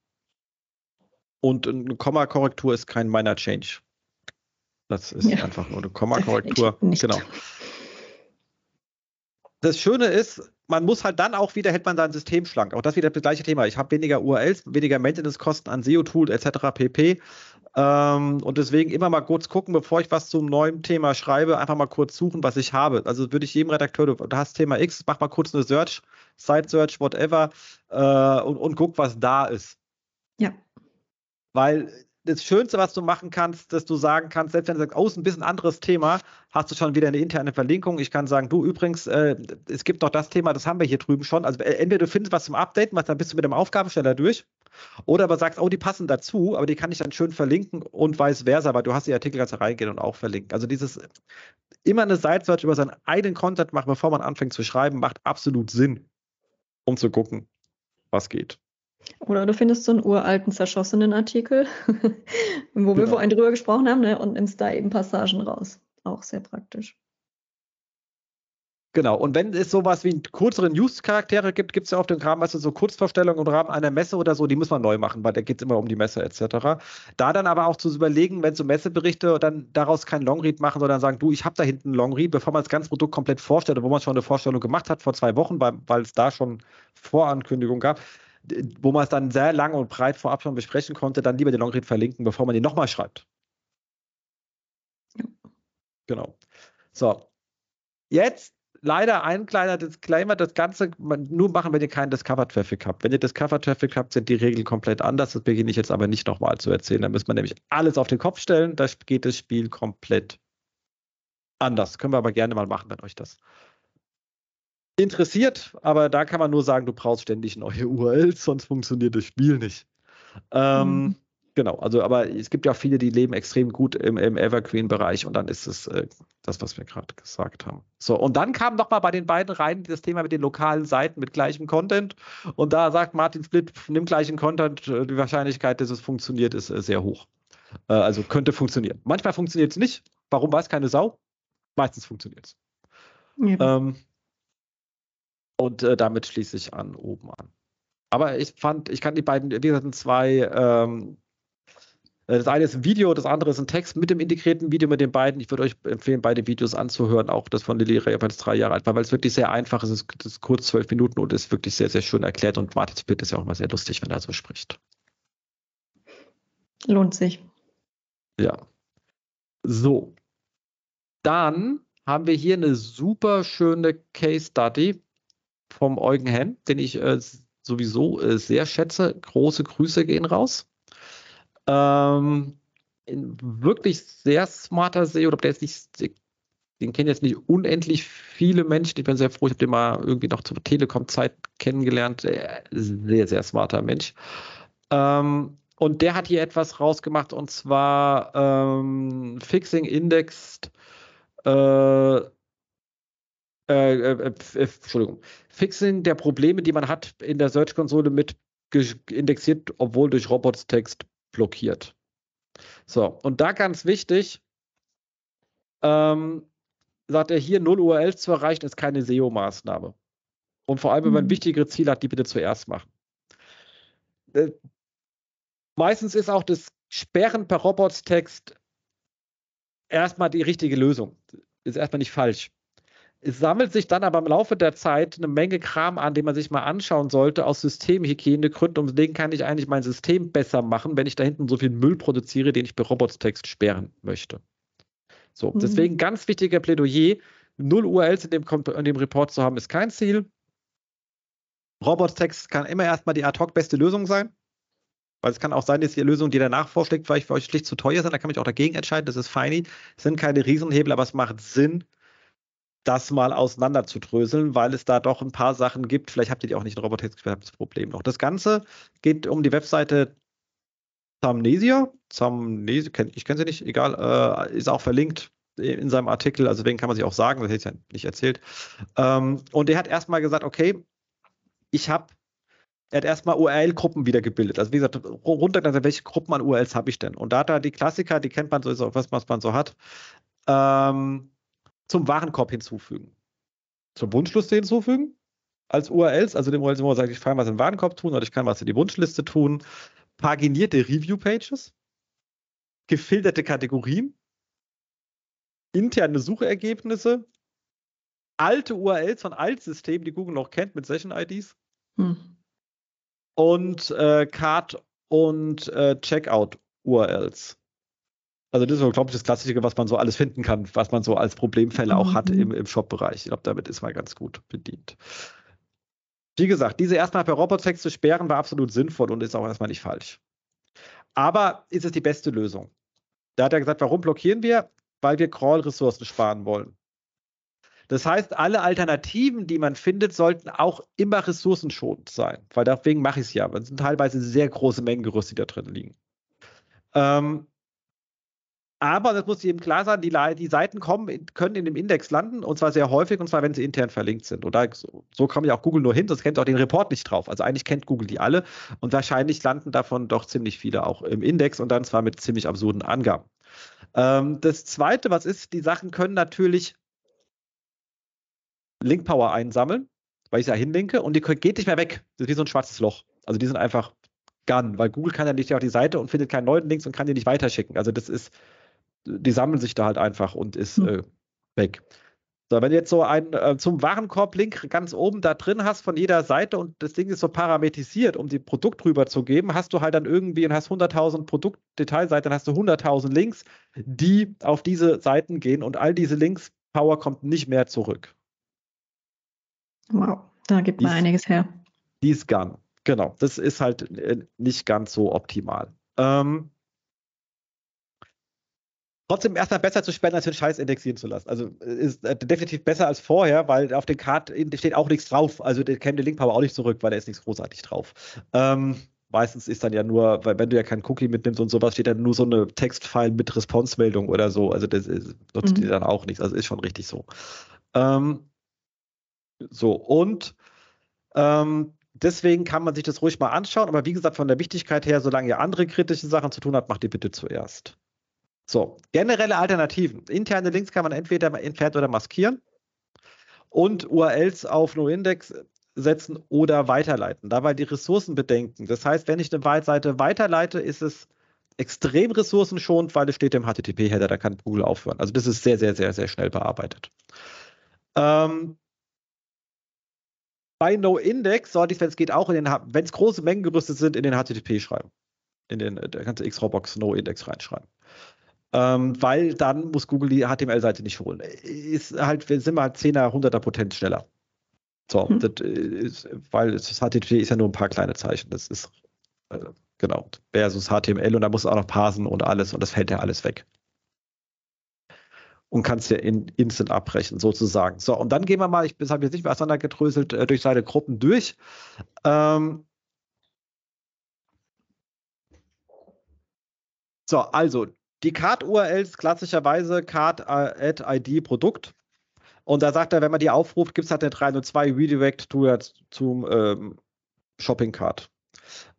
und eine Komma-Korrektur ist kein Minor Change. Das ist ja. einfach nur eine Komma-Korrektur. <laughs> Genau. Das Schöne ist, man muss halt dann auch wieder, hält man sein System schlank. Auch das wieder das gleiche Thema. Ich habe weniger URLs, weniger Maintenance-Kosten an SEO-Tool etc. pp. Ähm, und deswegen immer mal kurz gucken, bevor ich was zum neuen Thema schreibe, einfach mal kurz suchen, was ich habe. Also würde ich jedem Redakteur, du, hast Thema X, mach mal kurz eine Search, Site Search, whatever, äh, und, und guck, was da ist. Ja. Weil das Schönste, was du machen kannst, dass du sagen kannst, selbst wenn du sagst, oh, ist ein bisschen anderes Thema, hast du schon wieder eine interne Verlinkung. Ich kann sagen, du übrigens, äh, es gibt noch das Thema, das haben wir hier drüben schon. Also äh, entweder du findest was zum Updaten, was dann bist du mit dem Aufgabensteller durch, oder aber sagst, oh, die passen dazu, aber die kann ich dann schön verlinken und vice versa, weil du hast die Artikel ganz reingehen und auch verlinken. Also dieses immer eine Site-Search über seinen eigenen Content machen, bevor man anfängt zu schreiben, macht absolut Sinn, um zu gucken, was geht. Oder du findest so einen uralten, zerschossenen Artikel, <laughs> wo genau. wir vorhin drüber gesprochen haben, ne, und nimmst da eben Passagen raus. Auch sehr praktisch. Genau, und wenn es sowas wie kürzere News-Charaktere gibt, gibt es ja auf dem Rahmen, also so Kurzvorstellungen im Rahmen einer Messe oder so, die muss man neu machen, weil da geht es immer um die Messe etc. Da dann aber auch zu überlegen, wenn so Messeberichte dann daraus kein Longread machen, sondern sagen, du, ich habe da hinten einen Longread, bevor man das ganze Produkt komplett vorstellt, wo man schon eine Vorstellung gemacht hat vor zwei Wochen, weil, weil es da schon Vorankündigung gab, wo man es dann sehr lang und breit vorab schon besprechen konnte, dann lieber den Longread verlinken, bevor man den nochmal schreibt. Ja. Genau. So. Jetzt leider ein kleiner Disclaimer, das Ganze nur machen, wenn ihr keinen Discover-Traffic habt. Wenn ihr Discover-Traffic habt, sind die Regeln komplett anders. Das beginne ich jetzt aber nicht nochmal zu erzählen. Da muss man nämlich alles auf den Kopf stellen. Da geht das Spiel komplett anders. Können wir aber gerne mal machen, wenn euch das interessiert. Aber da kann man nur sagen, du brauchst ständig neue <laughs> URLs, sonst funktioniert das Spiel nicht. Ähm, mhm. Genau, also aber es gibt ja auch viele, die leben extrem gut im, im Evergreen-Bereich und dann ist es äh, das, was wir gerade gesagt haben. So, und dann kam nochmal bei den beiden rein das Thema mit den lokalen Seiten mit gleichem Content und da sagt Martin Split, nimm gleichen Content, äh, die Wahrscheinlichkeit, dass es funktioniert, ist äh, sehr hoch. Äh, also könnte funktionieren. Manchmal funktioniert es nicht. Warum weiß keine Sau? Meistens funktioniert es. Ja. Ähm, und äh, damit schließe ich an oben an. Aber ich fand, ich kann die beiden, wie gesagt, zwei ähm, äh, das eine ist ein Video, das andere ist ein Text mit dem integrierten Video mit den beiden. Ich würde euch empfehlen, beide Videos anzuhören, auch das von Lilly es drei Jahre alt war, weil es wirklich sehr einfach ist. Es ist kurz zwölf Minuten und ist wirklich sehr, sehr schön erklärt. Und Martin Split ist ja auch immer sehr lustig, wenn er so spricht. Lohnt sich. Ja. So. Dann haben wir hier eine super schöne Case Study vom Eugen Henn, den ich äh, sowieso äh, sehr schätze. Große Grüße gehen raus. Ähm, wirklich sehr smarter SEO, oder der ist nicht, den kennen jetzt nicht unendlich viele Menschen. Ich bin sehr froh, ich habe den mal irgendwie noch zur Telekom-Zeit kennengelernt. Sehr, sehr smarter Mensch. Ähm, und der hat hier etwas rausgemacht und zwar ähm, Fixing Indexed. Äh, äh, äh, äh Entschuldigung. Fixing der Probleme, die man hat in der Search-Konsole mit indexiert, obwohl durch Robots-Text blockiert. So, und da ganz wichtig, ähm, sagt er hier, null URLs zu erreichen, ist keine SEO-Maßnahme. Und vor allem, wenn man mhm. wichtigere Ziele hat, die bitte zuerst machen. Äh, meistens ist auch das Sperren per Robots-Text erstmal die richtige Lösung. Ist erstmal nicht falsch. Es sammelt sich dann aber im Laufe der Zeit eine Menge Kram an, den man sich mal anschauen sollte aus Systemhygienegründen. Und deswegen kann ich eigentlich mein System besser machen, wenn ich da hinten so viel Müll produziere, den ich per Robots-Text sperren möchte. So, mhm. deswegen ganz wichtiger Plädoyer. Null URLs in dem, in dem Report zu haben, ist kein Ziel. Robots-Text kann immer erstmal die ad hoc beste Lösung sein. Weil es kann auch sein, dass die Lösung, die danach vorschlägt, vielleicht für euch schlicht zu teuer sind. Da kann man auch dagegen entscheiden. Das ist feini. Es sind keine Riesenhebel, aber es macht Sinn, das mal auseinander zu dröseln, weil es da doch ein paar Sachen gibt. Vielleicht habt ihr die auch nicht in Robotext, habt das Problem noch. Das Ganze geht um die Webseite Zamnesia. Zamnesia, ich kenne sie nicht, egal, äh, ist auch verlinkt in seinem Artikel, also deswegen kann man sich auch sagen, das hätte ich ja nicht erzählt. Ähm, und der hat erstmal gesagt, okay, ich habe, er hat erstmal URL-Gruppen wieder gebildet. Also wie gesagt, runtergelassen, welche Gruppen an URLs habe ich denn? Und da hat er die Klassiker, die kennt man so, was man so hat. Ähm, zum Warenkorb hinzufügen. Zur Wunschliste hinzufügen als URLs, also dem URLs, wo man sagt, ich kann was im Warenkorb tun oder ich kann was in die Wunschliste tun. Paginierte Review-Pages, gefilterte Kategorien, interne Suchergebnisse, alte URLs von Altsystemen, die Google noch kennt mit Session-IDs hm. und äh, Card- und äh, Checkout-URLs. Also das ist, glaube ich, das Klassische, was man so alles finden kann, was man so als Problemfälle auch mhm. hat im, im Shop-Bereich. Ich glaube, damit ist man ganz gut bedient. Wie gesagt, diese erstmal per Robotext zu sperren, war absolut sinnvoll und ist auch erstmal nicht falsch. Aber ist es die beste Lösung? Da hat er gesagt, warum blockieren wir? Weil wir Crawl-Ressourcen sparen wollen. Das heißt, alle Alternativen, die man findet, sollten auch immer ressourcenschonend sein, weil deswegen mache ich es ja. Es sind teilweise sehr große Mengen Gerüste, die da drin liegen. Ähm, aber das muss eben klar sein, die, die, Seiten kommen, können in dem Index landen und zwar sehr häufig und zwar, wenn sie intern verlinkt sind. Und da, so, so kommt ja auch Google nur hin, das kennt auch den Report nicht drauf. Also eigentlich kennt Google die alle und wahrscheinlich landen davon doch ziemlich viele auch im Index und dann zwar mit ziemlich absurden Angaben. Ähm, das zweite, was ist, die Sachen können natürlich Link Power einsammeln, weil ich ja hinlinke und die geht nicht mehr weg. Das ist wie so ein schwarzes Loch. Also die sind einfach gone, weil Google kann ja nicht auf die Seite und findet keinen neuen Links und kann die nicht weiterschicken. Also das ist die sammeln sich da halt einfach und ist hm. äh, weg. So, wenn du jetzt so einen äh, zum Warenkorb-Link ganz oben da drin hast von jeder Seite und das Ding ist so parametrisiert, um die Produkt rüber zu geben, hast du halt dann irgendwie und hast 100.000 Produktdetailseiten, dann hast du 100.000 Links, die auf diese Seiten gehen und all diese Links, Power kommt nicht mehr zurück. Wow, da gibt man einiges her. Die ist gone, genau. Das ist halt äh, nicht ganz so optimal. Ähm, trotzdem erstmal besser zu sperren, als den Scheiß indexieren zu lassen. Also ist äh, definitiv besser als vorher, weil auf den Card steht auch nichts drauf. Also der kennt den Link Power auch nicht zurück, weil da ist nichts großartig drauf. Ähm, meistens ist dann ja nur, weil wenn du ja keinen Cookie mitnimmst und sowas, steht dann nur so eine Textfile mit Response-Meldung oder so. Also das ist, nutzt mhm. die dann auch nichts. Also ist schon richtig so. Ähm, so, und ähm, deswegen kann man sich das ruhig mal anschauen. Aber wie gesagt, von der Wichtigkeit her, solange ihr andere kritische Sachen zu tun habt, macht ihr bitte zuerst. So, generelle Alternativen. Interne Links kann man entweder entfernen oder maskieren und URLs auf NoIndex setzen oder weiterleiten. Dabei die Ressourcen bedenken. Das heißt, wenn ich eine Seite weiterleite, ist es extrem ressourcenschonend, weil es steht im HTTP-Header, da kann Google aufhören. Also das ist sehr, sehr, sehr, sehr schnell bearbeitet. Ähm, bei NoIndex sollte ich, wenn es geht, auch in den, wenn es große Mengen gerüstet sind, in den HTTP schreiben. In den, der ganze X-Robox NoIndex reinschreiben. Ähm, weil dann muss Google die HTML-Seite nicht holen. Ist halt, sind wir halt 10er, 100er Potenz schneller. So, hm. das ist, weil das HTTP ist ja nur ein paar kleine Zeichen. Das ist, äh, genau, versus HTML und da musst du auch noch parsen und alles und das fällt ja alles weg. Und kannst ja in instant abbrechen, sozusagen. So, und dann gehen wir mal, ich habe jetzt nicht mehr auseinandergedröselt, äh, durch seine Gruppen durch. Ähm, so, also die Card-URLs klassischerweise Card äh. Und da sagt er, wenn man die aufruft, gibt es halt eine 302 Redirect to, zum ähm, Shopping Card.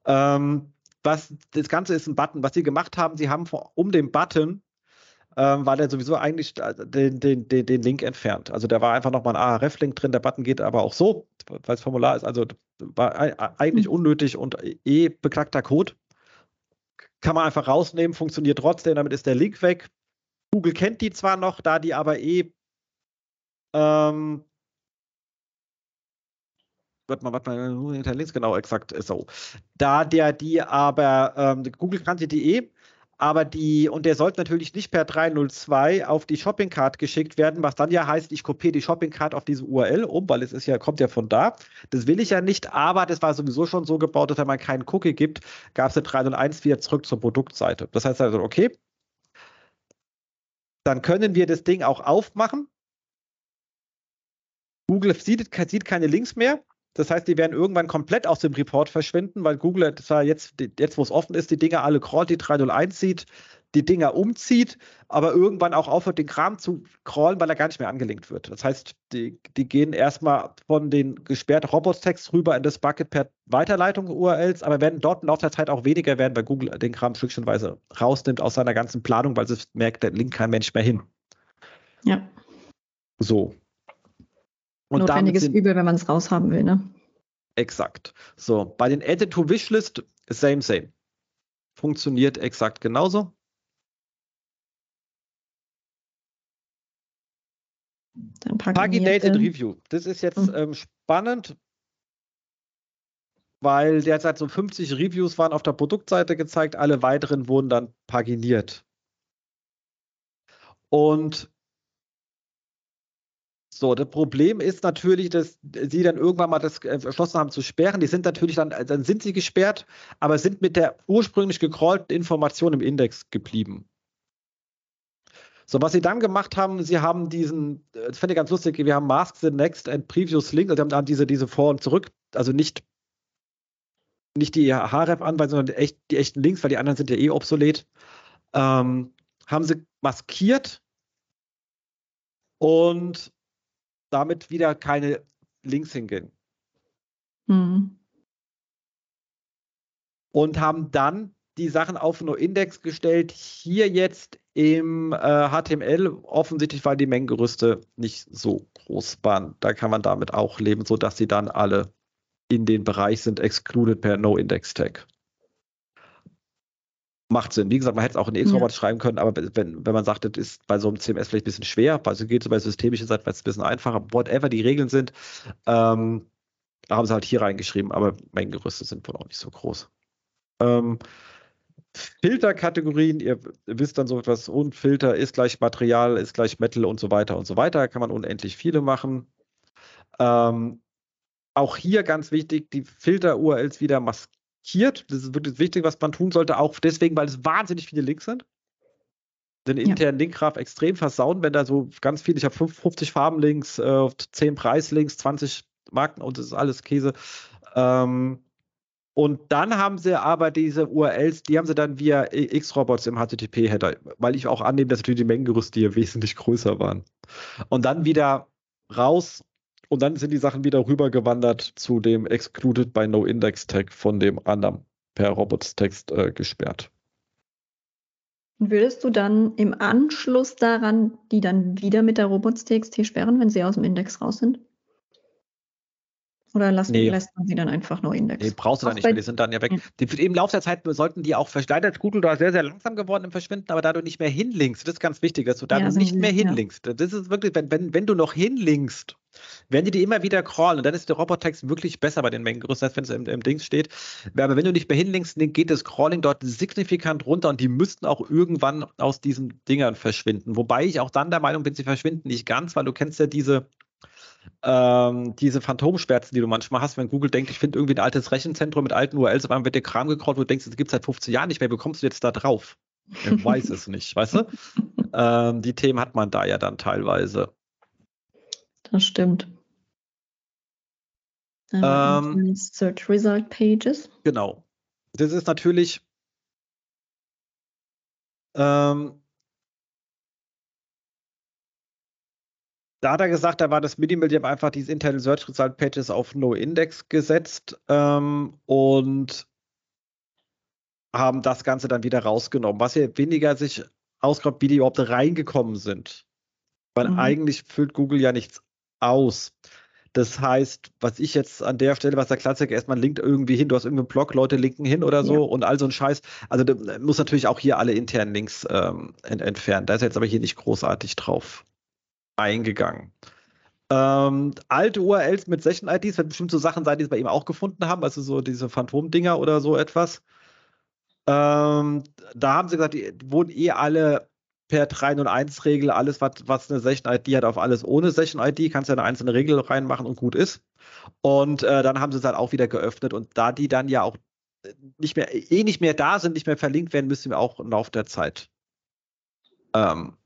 Ähm, was, das Ganze ist ein Button. Was sie gemacht haben, sie haben vor, um den Button ähm, weil er sowieso eigentlich den, den, den, den Link entfernt. Also da war einfach nochmal ein ARF-Link drin, der Button geht aber auch so, weil es Formular ist, also war eigentlich mhm. unnötig und eh beklagter Code. Kann man einfach rausnehmen, funktioniert trotzdem, damit ist der Link weg. Google kennt die zwar noch, da die aber eh ähm, warte mal, warte mal, hinter links, genau, exakt so. Da der die aber, ähm, Google kannte die eh, aber die, und der sollte natürlich nicht per 302 auf die Shopping Card geschickt werden, was dann ja heißt, ich kopiere die Shopping Card auf diese URL um, weil es ist ja, kommt ja von da. Das will ich ja nicht, aber das war sowieso schon so gebaut, dass wenn man keinen Cookie gibt, gab es eine 301 wieder zurück zur Produktseite. Das heißt also, okay, dann können wir das Ding auch aufmachen. Google sieht, sieht keine Links mehr. Das heißt, die werden irgendwann komplett aus dem Report verschwinden, weil Google zwar jetzt, jetzt wo es offen ist, die Dinger alle crawlt, die 301 sieht, die Dinger umzieht, aber irgendwann auch aufhört, den Kram zu crawlen, weil er gar nicht mehr angelinkt wird. Das heißt, die, die gehen erstmal von den gesperrten Robots-Text rüber in das Bucket per Weiterleitung URLs, aber werden dort im Laufe der Zeit auch weniger werden, weil Google den Kram stückchenweise rausnimmt aus seiner ganzen Planung, weil es merkt, der linkt kein Mensch mehr hin. Ja. So. Und Notwendiges sind, Übel, wenn man es raushaben will, ne? Exakt. So, bei den Edit to Wishlist, same, same. Funktioniert exakt genauso. Dann Paginated Review. Das ist jetzt mhm. ähm, spannend, weil derzeit so 50 Reviews waren auf der Produktseite gezeigt, alle weiteren wurden dann paginiert. Und so, das Problem ist natürlich, dass sie dann irgendwann mal das äh, beschlossen haben zu sperren. Die sind natürlich dann, dann sind sie gesperrt, aber sind mit der ursprünglich gecrawlten Information im Index geblieben. So, was sie dann gemacht haben, sie haben diesen, äh, das fände ich ganz lustig, wir haben Mask the Next and Previous Link, also sie haben diese, diese Vor- und Zurück, also nicht, nicht die href-Anweisung, sondern echt, die echten Links, weil die anderen sind ja eh obsolet, ähm, haben sie maskiert und damit wieder keine Links hingehen. Mhm. Und haben dann die Sachen auf No-Index gestellt. Hier jetzt im äh, HTML, offensichtlich, weil die Mengengerüste nicht so groß waren. Da kann man damit auch leben, sodass sie dann alle in den Bereich sind, excluded per No-Index-Tag macht Sinn. Wie gesagt, man hätte es auch in X-Robot ja. schreiben können, aber wenn, wenn man sagt, das ist bei so einem CMS vielleicht ein bisschen schwer, also geht es bei systemischen Seiten ein bisschen einfacher, whatever die Regeln sind, ähm, haben sie halt hier reingeschrieben, aber Mengengerüste sind wohl auch nicht so groß. Ähm, Filterkategorien, ihr wisst dann so etwas, und Filter ist gleich Material, ist gleich Metal und so weiter und so weiter, kann man unendlich viele machen. Ähm, auch hier ganz wichtig, die Filter-URLs wieder maskieren markiert. Das ist wirklich wichtig, was man tun sollte, auch deswegen, weil es wahnsinnig viele Links sind. Den internen ja. Linkgraph extrem versauen, wenn da so ganz viel, ich habe 50 Farbenlinks, äh, 10 Preislinks, 20 Marken und das ist alles Käse. Ähm, und dann haben sie aber diese URLs, die haben sie dann via X-Robots im HTTP-Header, weil ich auch annehme, dass natürlich die Mengengerüste hier wesentlich größer waren. Und dann wieder raus und dann sind die Sachen wieder rübergewandert zu dem Excluded by No Index Tag von dem anderen per Robots-Text äh, gesperrt. Würdest du dann im Anschluss daran die dann wieder mit der Robots.txt sperren, wenn sie aus dem Index raus sind? Oder lassen, nee. lässt man sie dann einfach nur Index? Nee, brauchst du dann nicht mehr, die sind dann ja weg. Die, Im Laufe der Zeit sollten die auch, leider ist Google da sehr, sehr langsam geworden im Verschwinden, aber da du nicht mehr hinlinkst, das ist ganz wichtig, dass du da ja, nicht mehr hinlinkst. Ja. Das ist wirklich, wenn, wenn, wenn du noch hinlinkst, werden die die immer wieder crawlen und dann ist der Robotext wirklich besser bei den Mengengrößen, als wenn es im, im Dings steht. Aber wenn du nicht mehr hinlinkst, dann geht das Crawling dort signifikant runter und die müssten auch irgendwann aus diesen Dingern verschwinden. Wobei ich auch dann der Meinung bin, sie verschwinden nicht ganz, weil du kennst ja diese ähm, diese Phantomschwärzen, die du manchmal hast, wenn Google denkt, ich finde irgendwie ein altes Rechenzentrum mit alten URLs, auf einmal wird dir Kram gekraut, wo du denkst, das gibt es seit 15 Jahren nicht mehr, wie kommst du jetzt da drauf? Ich <laughs> weiß es nicht, weißt du? Ähm, die Themen hat man da ja dann teilweise. Das stimmt. Ähm, Search Result Pages. Genau. Das ist natürlich ähm, Da hat er gesagt, da war das Minimal, die haben einfach diese Internal Search Result Pages auf No Index gesetzt ähm, und haben das Ganze dann wieder rausgenommen. Was hier weniger sich ausgegraben, wie die überhaupt reingekommen sind. Weil mhm. eigentlich füllt Google ja nichts aus. Das heißt, was ich jetzt an der Stelle, was der Klassiker ist, man linkt irgendwie hin, du hast irgendeinen Blog, Leute linken hin oder so ja. und all so ein Scheiß. Also da muss natürlich auch hier alle internen Links ähm, ent entfernen. Da ist jetzt aber hier nicht großartig drauf eingegangen. Ähm, alte URLs mit Session-IDs, wird bestimmt so Sachen sein, die sie bei ihm auch gefunden haben, also so diese Phantom-Dinger oder so etwas. Ähm, da haben sie gesagt, die wurden eh alle per 301-Regel, alles, was, was eine Session-ID hat, auf alles ohne Session-ID, kannst du eine einzelne Regel reinmachen und gut ist. Und äh, dann haben sie es halt auch wieder geöffnet und da die dann ja auch nicht mehr, eh nicht mehr da sind, nicht mehr verlinkt werden, müssen wir auch im Laufe der Zeit ähm,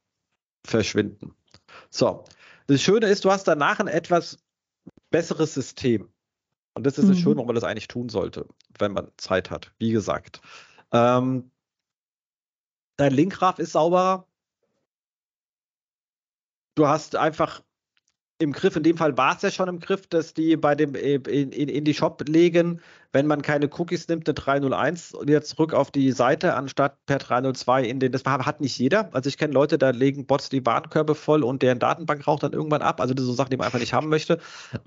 verschwinden. So. Das Schöne ist, du hast danach ein etwas besseres System. Und das ist mhm. das Schöne, warum man das eigentlich tun sollte, wenn man Zeit hat. Wie gesagt. Ähm, dein Linkgraph ist sauberer. Du hast einfach im Griff, in dem Fall war es ja schon im Griff, dass die bei dem äh, in, in, in die Shop legen, wenn man keine Cookies nimmt, eine 301 und wieder zurück auf die Seite, anstatt per 302 in den, das hat nicht jeder. Also ich kenne Leute, da legen Bots die Warenkörbe voll und deren Datenbank raucht dann irgendwann ab. Also das sind so Sachen, die man einfach nicht haben möchte.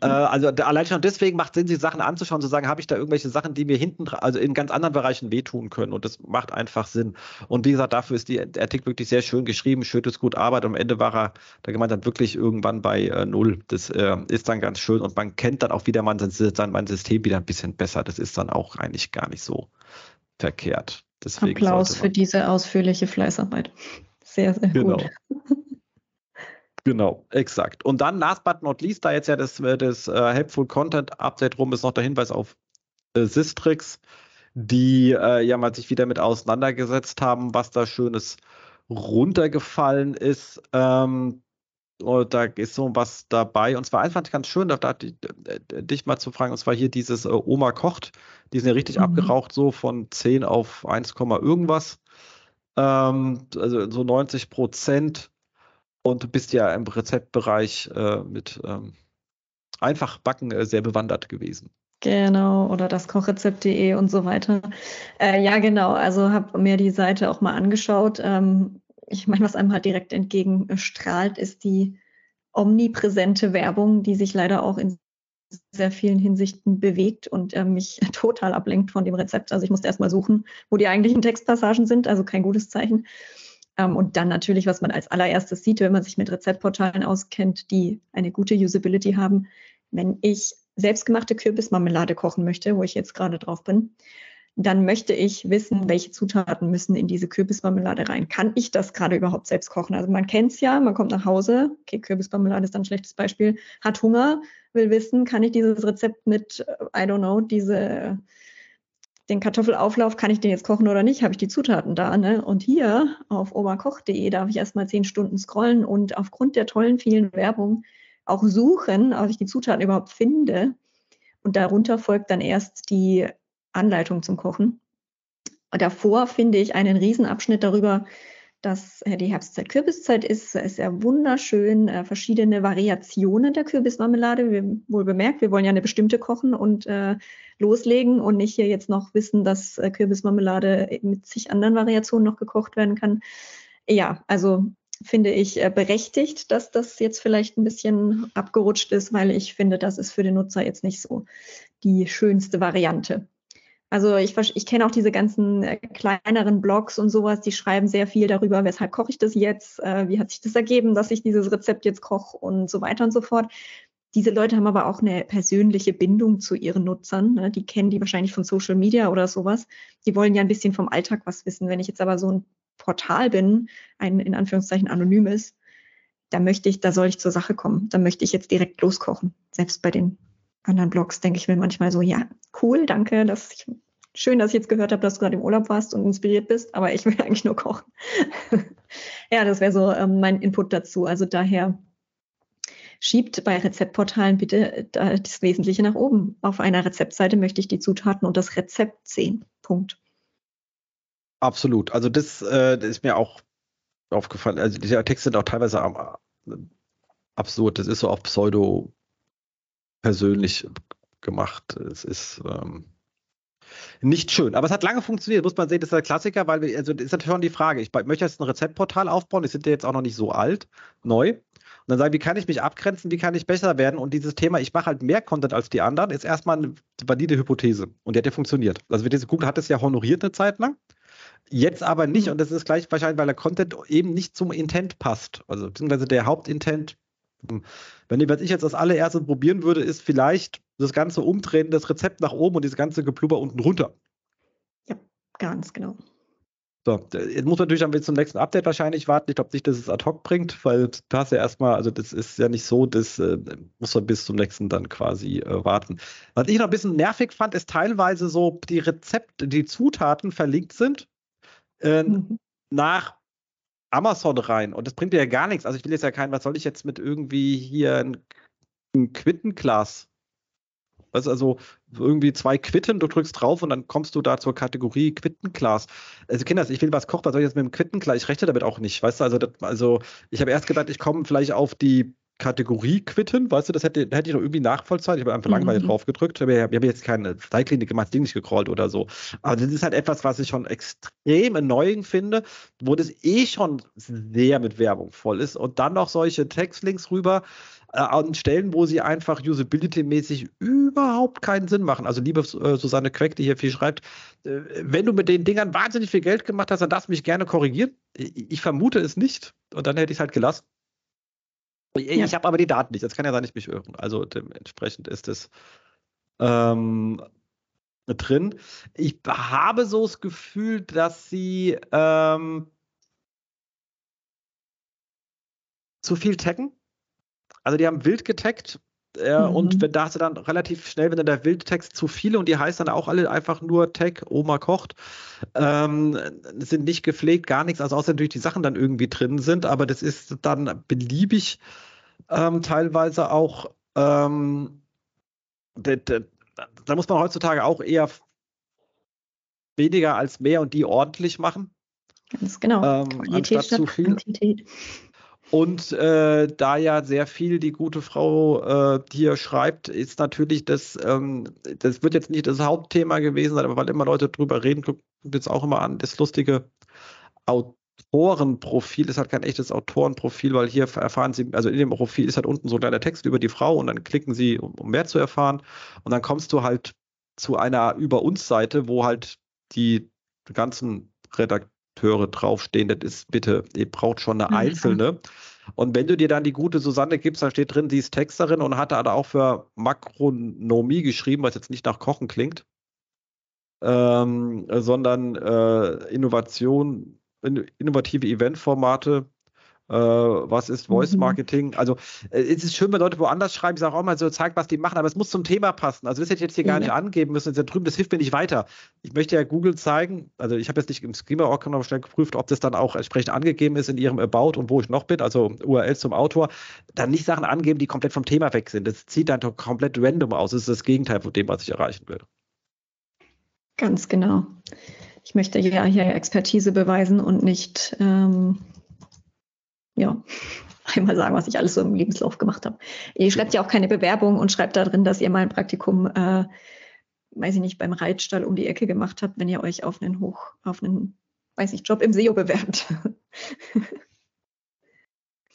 Äh, also allein schon deswegen macht Sinn, sich Sachen anzuschauen, zu sagen, habe ich da irgendwelche Sachen, die mir hinten, also in ganz anderen Bereichen wehtun können. Und das macht einfach Sinn. Und wie gesagt, dafür ist die, der Artikel wirklich sehr schön geschrieben, schönes gut Arbeit. Und am Ende war er, da gemeint dann wirklich irgendwann bei äh, null. Das äh, ist dann ganz schön und man kennt dann auch wieder man sein, mein System wieder ein bisschen besser. Das ist dann auch eigentlich gar nicht so verkehrt. Deswegen Applaus für diese ausführliche Fleißarbeit. Sehr, sehr genau. gut. Genau, exakt. Und dann, last but not least, da jetzt ja das, äh, das uh, Helpful Content Update rum ist, noch der Hinweis auf äh, Sistrix, die äh, ja mal sich wieder mit auseinandergesetzt haben, was da Schönes runtergefallen ist. Ähm, und da ist so was dabei. Und zwar einfach ganz schön, da, da dich mal zu fragen, und zwar hier dieses äh, Oma kocht. Die sind ja richtig mhm. abgeraucht, so von 10 auf 1, irgendwas. Ähm, also so 90 Prozent. Und du bist ja im Rezeptbereich äh, mit ähm, einfach backen äh, sehr bewandert gewesen. Genau, oder das Kochrezept.de und so weiter. Äh, ja, genau. Also habe mir die Seite auch mal angeschaut. Ähm, ich meine, was einem halt direkt entgegenstrahlt, ist die omnipräsente Werbung, die sich leider auch in sehr vielen Hinsichten bewegt und äh, mich <laughs> total ablenkt von dem Rezept. Also ich musste erstmal suchen, wo die eigentlichen Textpassagen sind, also kein gutes Zeichen. Ähm, und dann natürlich, was man als allererstes sieht, wenn man sich mit Rezeptportalen auskennt, die eine gute Usability haben. Wenn ich selbstgemachte Kürbismarmelade kochen möchte, wo ich jetzt gerade drauf bin, dann möchte ich wissen, welche Zutaten müssen in diese Kürbismarmelade rein. Kann ich das gerade überhaupt selbst kochen? Also man kennt es ja, man kommt nach Hause, okay, Kürbismarmelade ist dann ein schlechtes Beispiel, hat Hunger, will wissen, kann ich dieses Rezept mit, I don't know, diese, den Kartoffelauflauf, kann ich den jetzt kochen oder nicht? Habe ich die Zutaten da? Ne? Und hier auf oberkoch.de darf ich erstmal zehn Stunden scrollen und aufgrund der tollen vielen Werbung auch suchen, ob ich die Zutaten überhaupt finde. Und darunter folgt dann erst die Anleitung zum Kochen. Davor finde ich einen Riesenabschnitt darüber, dass äh, die Herbstzeit Kürbiszeit ist. Es ist ja wunderschön, äh, verschiedene Variationen der Kürbismarmelade. Wir, wohl bemerkt, wir wollen ja eine bestimmte kochen und äh, loslegen und nicht hier jetzt noch wissen, dass äh, Kürbismarmelade mit zig anderen Variationen noch gekocht werden kann. Ja, also finde ich äh, berechtigt, dass das jetzt vielleicht ein bisschen abgerutscht ist, weil ich finde, das ist für den Nutzer jetzt nicht so die schönste Variante. Also ich, ich kenne auch diese ganzen äh, kleineren Blogs und sowas, die schreiben sehr viel darüber, weshalb koche ich das jetzt, äh, wie hat sich das ergeben, dass ich dieses Rezept jetzt koche und so weiter und so fort. Diese Leute haben aber auch eine persönliche Bindung zu ihren Nutzern. Ne? Die kennen die wahrscheinlich von Social Media oder sowas. Die wollen ja ein bisschen vom Alltag was wissen. Wenn ich jetzt aber so ein Portal bin, ein in Anführungszeichen anonymes, da möchte ich, da soll ich zur Sache kommen. Da möchte ich jetzt direkt loskochen. Selbst bei den anderen Blogs denke ich mir manchmal so, ja, cool, danke, dass ich, schön, dass ich jetzt gehört habe, dass du gerade im Urlaub warst und inspiriert bist, aber ich will <laughs> eigentlich nur kochen. <laughs> ja, das wäre so ähm, mein Input dazu. Also daher schiebt bei Rezeptportalen bitte äh, das Wesentliche nach oben. Auf einer Rezeptseite möchte ich die Zutaten und das Rezept sehen. Punkt. Absolut. Also das, äh, das ist mir auch aufgefallen. Also diese Texte sind auch teilweise äh, absurd. Das ist so auf Pseudo persönlich gemacht. Es ist, ähm, nicht schön. Aber es hat lange funktioniert, muss man sehen, das ist der Klassiker, weil wir, also das ist natürlich schon die Frage. Ich möchte jetzt ein Rezeptportal aufbauen, die sind ja jetzt auch noch nicht so alt, neu. Und dann sagen, wie kann ich mich abgrenzen, wie kann ich besser werden? Und dieses Thema, ich mache halt mehr Content als die anderen, ist erstmal eine valide Hypothese. Und die hat ja funktioniert. Also Google hat es ja honoriert eine Zeit lang. Jetzt aber nicht, mhm. und das ist gleich wahrscheinlich, weil der Content eben nicht zum Intent passt. Also beziehungsweise der Hauptintent, wenn ich, was ich jetzt als allererstes probieren würde, ist vielleicht das ganze Umdrehen, das Rezept nach oben und das ganze Geplubber unten runter. Ja, ganz genau. So, jetzt muss man natürlich dann zum nächsten Update wahrscheinlich warten. Ich glaube nicht, dass es ad hoc bringt, weil du hast ja erstmal, also das ist ja nicht so, das äh, muss man bis zum nächsten dann quasi äh, warten. Was ich noch ein bisschen nervig fand, ist teilweise so die Rezepte, die Zutaten verlinkt sind äh, mhm. nach Amazon rein. Und das bringt dir ja gar nichts. Also ich will jetzt ja keinen, was soll ich jetzt mit irgendwie hier ein, ein Quittenglas Weißt also irgendwie zwei Quitten, du drückst drauf und dann kommst du da zur Kategorie Quittenglas. Also Kinders, ich will was kochen, was soll ich jetzt mit dem Quittenglas? Ich rechne damit auch nicht, weißt du? Also, das, also ich habe erst gedacht, ich komme vielleicht auf die Kategorie quitten, weißt du, das hätte, hätte ich noch irgendwie nachvollziehen. Ich habe einfach mhm. langweilig drauf gedrückt. Ich habe, hab jetzt keine Style-Klinik gemacht, Ding nicht gecrawlt oder so. Aber das ist halt etwas, was ich schon extrem erneuend finde, wo das eh schon sehr mit Werbung voll ist. Und dann noch solche Textlinks rüber äh, an Stellen, wo sie einfach usability-mäßig überhaupt keinen Sinn machen. Also liebe äh, Susanne Queck, die hier viel schreibt, äh, wenn du mit den Dingern wahnsinnig viel Geld gemacht hast, dann darfst du mich gerne korrigieren. Ich, ich vermute es nicht. Und dann hätte ich es halt gelassen. Ich, ja. habe aber die Daten nicht. Das kann ja sein, ich mich irren. Also dementsprechend ist es ähm, drin. Ich habe so das Gefühl, dass sie ähm, zu viel taggen. Also die haben wild getaggt äh, mhm. und wenn, da hast du dann relativ schnell, wenn dann der Wildtext zu viele und die heißen dann auch alle einfach nur Tag, Oma kocht, ähm, sind nicht gepflegt, gar nichts, also außer natürlich die Sachen dann irgendwie drin sind, aber das ist dann beliebig ähm, teilweise auch, ähm, da muss man heutzutage auch eher weniger als mehr und die ordentlich machen. Ganz genau. Ähm, Qualität statt zu viel. Quantität. Und äh, da ja sehr viel die gute Frau äh, hier schreibt, ist natürlich das, ähm, das wird jetzt nicht das Hauptthema gewesen sein, aber weil immer Leute drüber reden, guckt jetzt auch immer an, das lustige Autorenprofil ist halt kein echtes Autorenprofil, weil hier erfahren Sie, also in dem Profil ist halt unten so ein kleiner Text über die Frau und dann klicken Sie, um, um mehr zu erfahren. Und dann kommst du halt zu einer Über uns Seite, wo halt die ganzen Redakteure Akteure draufstehen. Das ist bitte, ihr braucht schon eine mhm. einzelne. Und wenn du dir dann die gute Susanne gibst, dann steht drin, sie ist Texterin und hat da auch für Makronomie geschrieben, was jetzt nicht nach Kochen klingt, ähm, sondern äh, Innovation, innovative Eventformate äh, was ist Voice mhm. Marketing. Also äh, es ist schön, wenn Leute woanders schreiben, ich sage auch mal so, zeig, was die machen, aber es muss zum Thema passen. Also das hätte ich jetzt hier gar nicht angeben müssen, da drüben, das hilft mir nicht weiter. Ich möchte ja Google zeigen, also ich habe jetzt nicht im Schema noch schnell geprüft, ob das dann auch entsprechend angegeben ist in ihrem About und wo ich noch bin, also URL zum Autor, dann nicht Sachen angeben, die komplett vom Thema weg sind. Das zieht dann doch komplett random aus. Das ist das Gegenteil von dem, was ich erreichen will. Ganz genau. Ich möchte ja hier Expertise beweisen und nicht ähm, ja, <laughs> einmal sagen, was ich alles so im Lebenslauf gemacht habe. Ihr schreibt ja auch keine Bewerbung und schreibt da drin, dass ihr mal ein Praktikum, äh, weiß ich nicht, beim Reitstall um die Ecke gemacht habt, wenn ihr euch auf einen Hoch, auf einen, weiß ich, Job im SEO bewerbt. <laughs>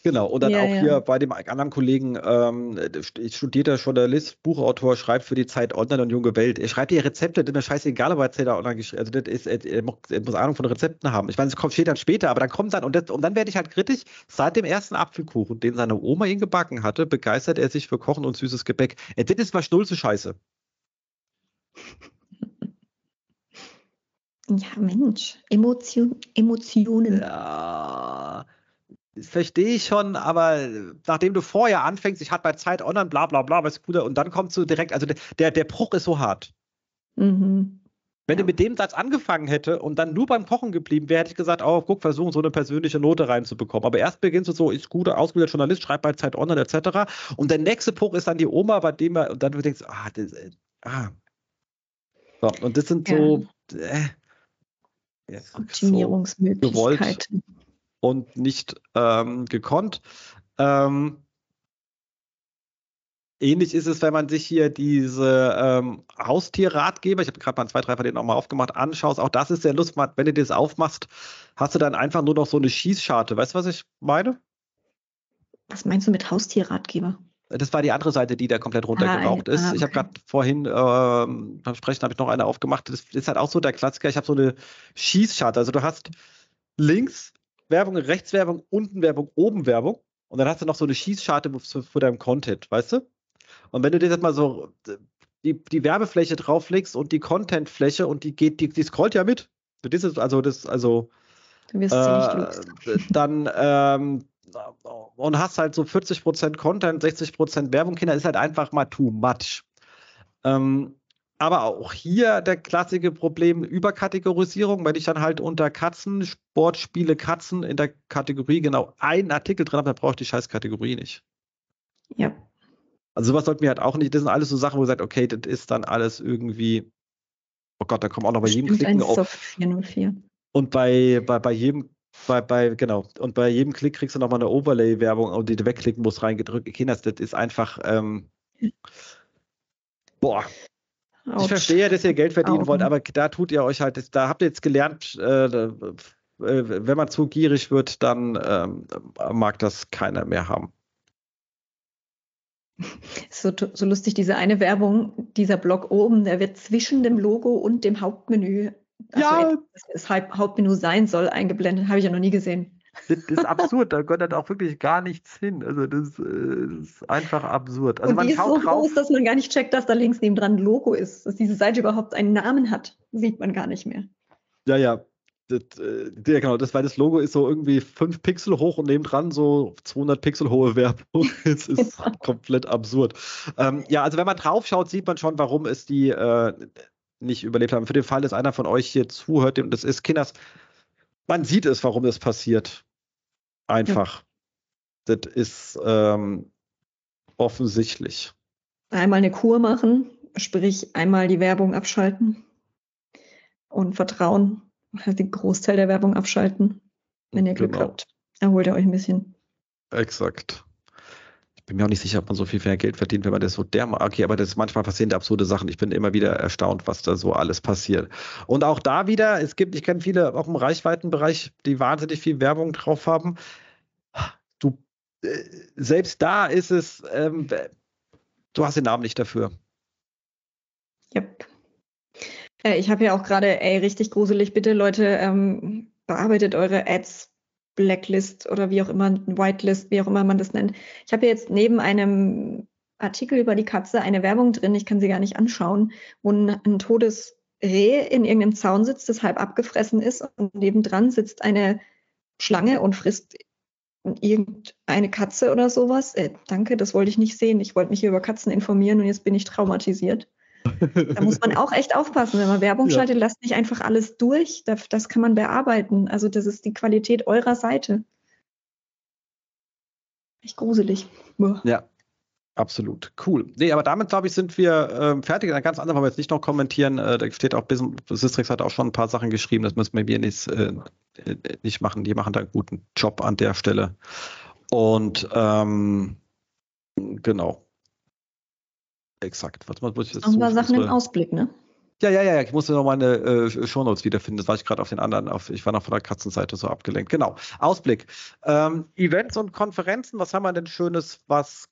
Genau, und dann ja, auch ja. hier bei dem anderen Kollegen, ähm, studierter Journalist, Buchautor, schreibt für die Zeit Online und Junge Welt. Er schreibt hier Rezepte, das ist mir scheißegal, ob er Erzähler online geschrieben Also das ist, er, muss Ahnung von Rezepten haben. Ich meine, es kommt steht dann später, aber dann kommt dann, und, das, und dann werde ich halt kritisch, seit dem ersten Apfelkuchen, den seine Oma ihn gebacken hatte, begeistert er sich für Kochen und süßes Gebäck. Er, das ist mal Schnulze Scheiße. Ja, Mensch, Emotion, Emotionen. Ja verstehe ich schon, aber nachdem du vorher anfängst, ich hatte bei Zeit online, bla bla bla, was gut, und dann kommst du direkt, also der, der Bruch ist so hart. Mhm. Wenn ja. du mit dem Satz angefangen hätte und dann nur beim Kochen geblieben wäre, hätte ich gesagt, oh, guck, versuchen so eine persönliche Note reinzubekommen. Aber erst beginnst du so, ist guter, ausgebildeter Journalist, schreibt bei Zeit online, etc. Und der nächste Bruch ist dann die Oma, bei dem er, und dann du denkst, ah, das, äh, ah. So, und das sind so, äh, ja, Optimierungsmöglichkeiten. So und nicht ähm, gekonnt. Ähm, ähnlich ist es, wenn man sich hier diese ähm, Haustierratgeber, ich habe gerade mal zwei, drei von denen nochmal aufgemacht, anschaust. Auch das ist sehr lustig, wenn du das aufmachst, hast du dann einfach nur noch so eine Schießscharte. Weißt du, was ich meine? Was meinst du mit Haustierratgeber? Das war die andere Seite, die da komplett runtergeraucht ah, ist. Ah, okay. Ich habe gerade vorhin ähm, beim Sprechen habe ich noch eine aufgemacht. Das ist halt auch so der Klassiker. Ich habe so eine Schießscharte. Also du hast links Werbung, rechts Werbung, unten Werbung, oben Werbung. Und dann hast du noch so eine Schießscharte für, für deinem Content, weißt du? Und wenn du dir jetzt mal so die, die Werbefläche drauflegst und die Contentfläche und die geht, die, die scrollt ja mit. Das ist also das, also du wirst äh, dann ähm, und hast halt so 40% Content, 60% Werbung, Kinder, ist halt einfach mal too much. Ähm, aber auch hier der klassische Problem Überkategorisierung, wenn ich dann halt unter Katzen, Sportspiele Katzen in der Kategorie genau einen Artikel drin habe, dann brauche ich die scheiß Kategorie nicht. Ja. Also sowas sollten wir halt auch nicht, das sind alles so Sachen, wo ihr sagt, okay, das ist dann alles irgendwie, oh Gott, da kommen auch noch bei jedem Klicken auf. 404. Und bei, bei, bei jedem bei, bei, genau. Und bei jedem Klick kriegst du nochmal eine Overlay-Werbung, die du wegklicken musst, reingedrückt. Kinders, das ist einfach, ähm, boah. Ouch. Ich verstehe, dass ihr Geld verdienen Augen. wollt, aber da tut ihr euch halt, da habt ihr jetzt gelernt, äh, äh, wenn man zu gierig wird, dann ähm, mag das keiner mehr haben. <laughs> So, so lustig, diese eine Werbung, dieser Block oben, der wird zwischen dem Logo und dem Hauptmenü ja. Also, das Hauptmenü sein soll, eingeblendet, habe ich ja noch nie gesehen. Das ist absurd, da gehört halt auch wirklich gar nichts hin. Also das äh, ist einfach absurd. Also und man die ist so groß, dass man gar nicht checkt, dass da links neben dran ein Logo ist, dass diese Seite überhaupt einen Namen hat, sieht man gar nicht mehr. Ja, ja. Das, äh, ja, genau, das, weil das Logo ist so irgendwie fünf Pixel hoch und nebendran so 200 Pixel hohe Werbung. <laughs> Es ist komplett absurd. Ähm, ja, also wenn man drauf schaut, sieht man schon, warum es die äh, nicht überlebt haben. Für den Fall, dass einer von euch hier zuhört, und das ist Kinders, man sieht es, warum das passiert. Einfach. Ja. Das ist ähm, offensichtlich. Einmal eine Kur machen, sprich einmal die Werbung abschalten und Vertrauen, halt den Großteil der Werbung abschalten. Wenn ihr Glück genau. habt, erholt ihr euch ein bisschen. Exakt bin mir auch nicht sicher, ob man so viel mehr Geld verdient, wenn man das so dermaßen. Okay, aber das ist manchmal passieren da absurde Sachen. Ich bin immer wieder erstaunt, was da so alles passiert. Und auch da wieder, es gibt, ich kenne viele auch im Reichweitenbereich, die wahnsinnig viel Werbung drauf haben. Du, äh, selbst da ist es, ähm, du hast den Namen nicht dafür. Yep. Äh, ich habe ja auch gerade, ey, richtig gruselig, bitte Leute, ähm, bearbeitet eure Ads Blacklist oder wie auch immer, Whitelist, wie auch immer man das nennt. Ich habe jetzt neben einem Artikel über die Katze eine Werbung drin, ich kann sie gar nicht anschauen, wo ein, ein totes Reh in irgendeinem Zaun sitzt, das halb abgefressen ist und nebendran sitzt eine Schlange und frisst irgendeine Katze oder sowas. Äh, danke, das wollte ich nicht sehen. Ich wollte mich hier über Katzen informieren und jetzt bin ich traumatisiert. Da muss man auch echt aufpassen, wenn man Werbung ja. schaltet, lasst nicht einfach alles durch. Das, das kann man bearbeiten. Also das ist die Qualität eurer Seite. Echt gruselig. Boah. Ja, Absolut, cool. Nee, aber damit, glaube ich, sind wir äh, fertig. Ein ganz anderes wollen wir jetzt nicht noch kommentieren. Äh, da steht auch, Sistrix hat auch schon ein paar Sachen geschrieben, das müssen wir nicht, äh, nicht machen. Die machen da einen guten Job an der Stelle. Und ähm, genau. Exakt. Was muss ich jetzt Noch ein paar Sachen im Ausblick, ne? Ja, ja, ja, ich musste noch meine äh, Shownotes wiederfinden. Das war ich gerade auf den anderen, auf, ich war noch von der Katzenseite so abgelenkt. Genau. Ausblick. Ähm, Events und Konferenzen, was haben wir denn Schönes, was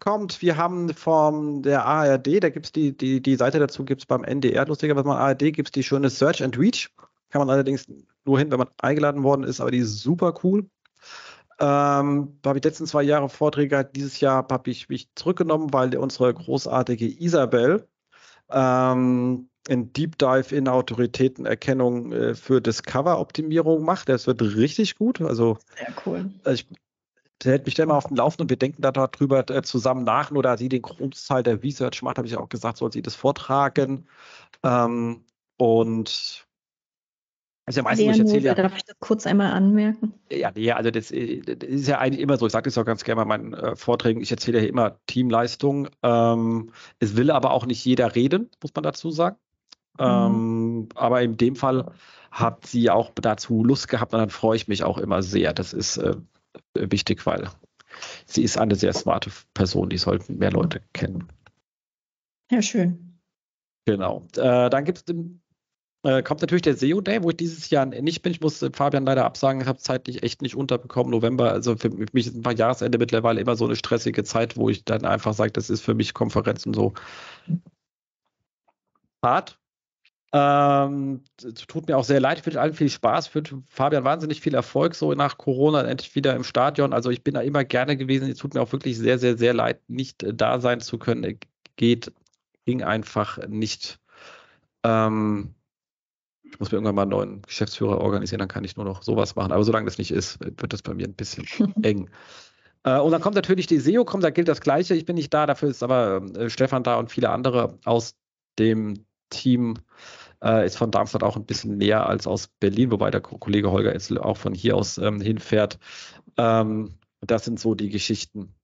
kommt? Wir haben von der ARD, da gibt es die, die, die Seite dazu, gibt es beim NDR, lustiger, was man ARD gibt es die schöne Search and Reach. Kann man allerdings nur hin, wenn man eingeladen worden ist, aber die ist super cool. Ähm, habe ich letzten zwei Jahre Vorträge, dieses Jahr habe ich mich zurückgenommen, weil unsere großartige Isabel ähm, ein Deep Dive in Autoritätenerkennung äh, für Discover-Optimierung macht. Das wird richtig gut. Also, Sehr cool. Also ich, der hält mich da immer auf dem Laufen und wir denken da darüber äh, zusammen nach. Nur da sie den Großteil der Research macht, habe ich auch gesagt, soll sie das vortragen. Ähm, und also ja meistens, ich erzähle ja, darf ich das kurz einmal anmerken? Ja, nee, also das, äh, das, ist ja eigentlich immer so. Ich sage das auch ganz gerne bei meinen äh, Vorträgen. Ich erzähle ja immer Teamleistung. Ähm, es will aber auch nicht jeder reden, muss man dazu sagen. Mhm. Ähm, aber in dem Fall hat sie auch dazu Lust gehabt und dann freue ich mich auch immer sehr. Das ist äh, wichtig, weil sie ist eine sehr smarte Person, die sollten mehr Leute kennen. Ja, schön. Genau. Äh, dann gibt es äh, kommt natürlich der SEO Day, wo ich dieses Jahr nicht bin. Ich muss äh, Fabian leider absagen, ich habe zeitlich echt nicht unterbekommen. November, also für mich ist ein paar Jahresende mittlerweile immer so eine stressige Zeit, wo ich dann einfach sage, das ist für mich Konferenz und so hart. Ähm, tut mir auch sehr leid, wünsche allen viel Spaß, wünsche Fabian wahnsinnig viel Erfolg, so nach Corona endlich wieder im Stadion. Also ich bin da immer gerne gewesen. Es tut mir auch wirklich sehr, sehr, sehr leid, nicht äh, da sein zu können. Geht, ging einfach nicht. Ähm, ich muss mir irgendwann mal einen neuen Geschäftsführer organisieren, dann kann ich nur noch sowas machen. Aber solange das nicht ist, wird das bei mir ein bisschen <laughs> eng. Äh, und dann kommt natürlich die SEO, kommt, da gilt das Gleiche. Ich bin nicht da, dafür ist aber äh, Stefan da und viele andere aus dem Team. Äh, ist von Darmstadt auch ein bisschen näher als aus Berlin, wobei der Kollege Holger jetzt auch von hier aus ähm, hinfährt. Ähm, das sind so die Geschichten,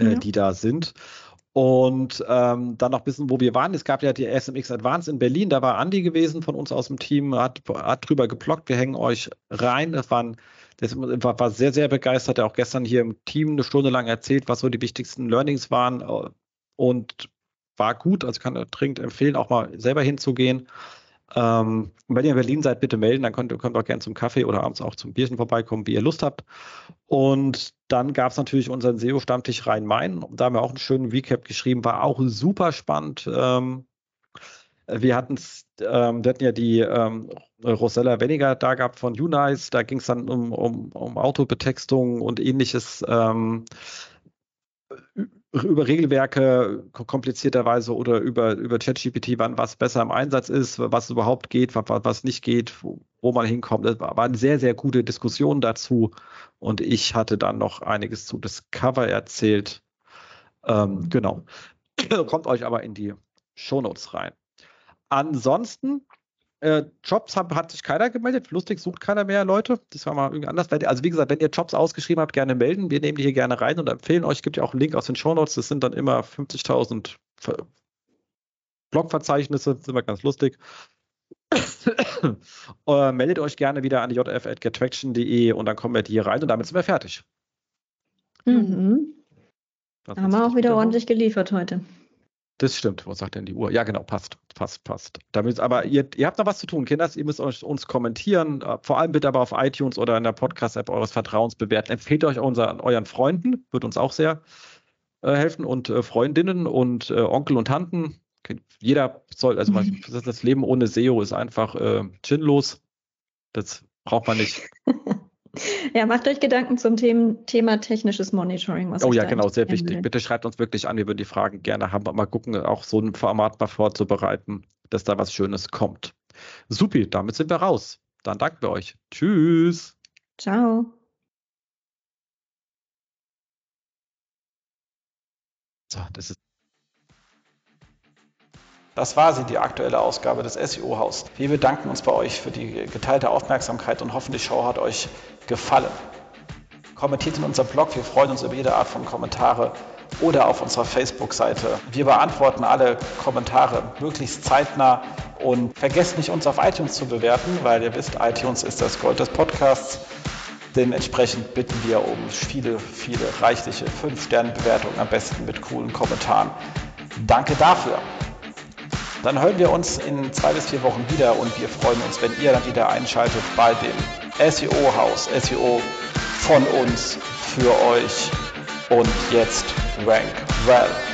äh, ja. die da sind. Und ähm, dann noch ein bisschen, wo wir waren. Es gab ja die SMX Advance in Berlin. Da war Andi gewesen von uns aus dem Team, hat, hat drüber geblockt. Wir hängen euch rein. Das, waren, das war, war sehr, sehr begeistert. Er auch gestern hier im Team eine Stunde lang erzählt, was so die wichtigsten Learnings waren. Und war gut. Also kann dringend empfehlen, auch mal selber hinzugehen. Ähm, wenn ihr in Berlin seid, bitte melden, dann könnt, könnt ihr auch gerne zum Kaffee oder abends auch zum Bierchen vorbeikommen, wie ihr Lust habt. Und dann gab es natürlich unseren SEO-Stammtisch Rhein-Main. Da haben wir auch einen schönen Recap geschrieben, war auch super spannend. Ähm, wir hatten ähm, wir hatten ja die ähm, Rosella Weniger da gehabt von Unice, da ging es dann um, um, um Autobetextung und ähnliches. Ähm, über Regelwerke komplizierterweise oder über, über ChatGPT, wann was besser im Einsatz ist, was überhaupt geht, was, was nicht geht, wo, man hinkommt. Das war eine sehr, sehr gute Diskussion dazu. Und ich hatte dann noch einiges zu Discover erzählt. Ähm, genau. <clears throat> Kommt euch aber in die Shownotes rein. Ansonsten äh, Jobs haben, hat sich keiner gemeldet. Lustig sucht keiner mehr Leute. Das war mal irgendwie anders. Also wie gesagt, wenn ihr Jobs ausgeschrieben habt, gerne melden. Wir nehmen die hier gerne rein und empfehlen euch. Es gibt ja auch einen Link aus den Show Notes. Das sind dann immer 50.000 Blogverzeichnisse. Das ist immer ganz lustig. <coughs> äh, meldet euch gerne wieder an jf.gettraction.de und dann kommen wir hier rein und damit sind wir fertig. Mhm. Haben wir auch wieder ordentlich geliefert heute. Das stimmt. Was sagt denn die Uhr? Ja, genau, passt, passt, passt. Damit, aber ihr, ihr habt noch was zu tun, Kinders. Ihr müsst euch, uns kommentieren. Äh, vor allem bitte aber auf iTunes oder in der Podcast-App eures Vertrauens bewerten. Empfehlt euch unser, euren Freunden, wird uns auch sehr äh, helfen und äh, Freundinnen und äh, Onkel und Tanten. Jeder soll, also man, <laughs> das Leben ohne SEO ist einfach äh, chinlos. Das braucht man nicht. <laughs> Ja, macht euch Gedanken zum Thema, Thema technisches Monitoring. oh ja, genau, sehr wichtig. Will. Bitte schreibt uns wirklich an, wir würden die Fragen gerne haben. Mal gucken, auch so ein Format mal vorzubereiten, dass da was Schönes kommt. Supi, damit sind wir raus. Dann danken wir euch. Tschüss. Ciao. So, das ist. Das war sie, die aktuelle Ausgabe des SEO-Haus. Wir bedanken uns bei euch für die geteilte Aufmerksamkeit und hoffen, die Show hat euch gefallen. Kommentiert in unserem Blog, wir freuen uns über jede Art von Kommentare oder auf unserer Facebook-Seite. Wir beantworten alle Kommentare möglichst zeitnah und vergesst nicht, uns auf iTunes zu bewerten, weil ihr wisst, iTunes ist das Gold des Podcasts. Dementsprechend bitten wir um viele, viele reichliche 5-Sterne-Bewertungen, am besten mit coolen Kommentaren. Danke dafür. Dann hören wir uns in zwei bis vier Wochen wieder und wir freuen uns, wenn ihr dann wieder einschaltet bei dem SEO-Haus. SEO von uns für euch. Und jetzt Rank Well.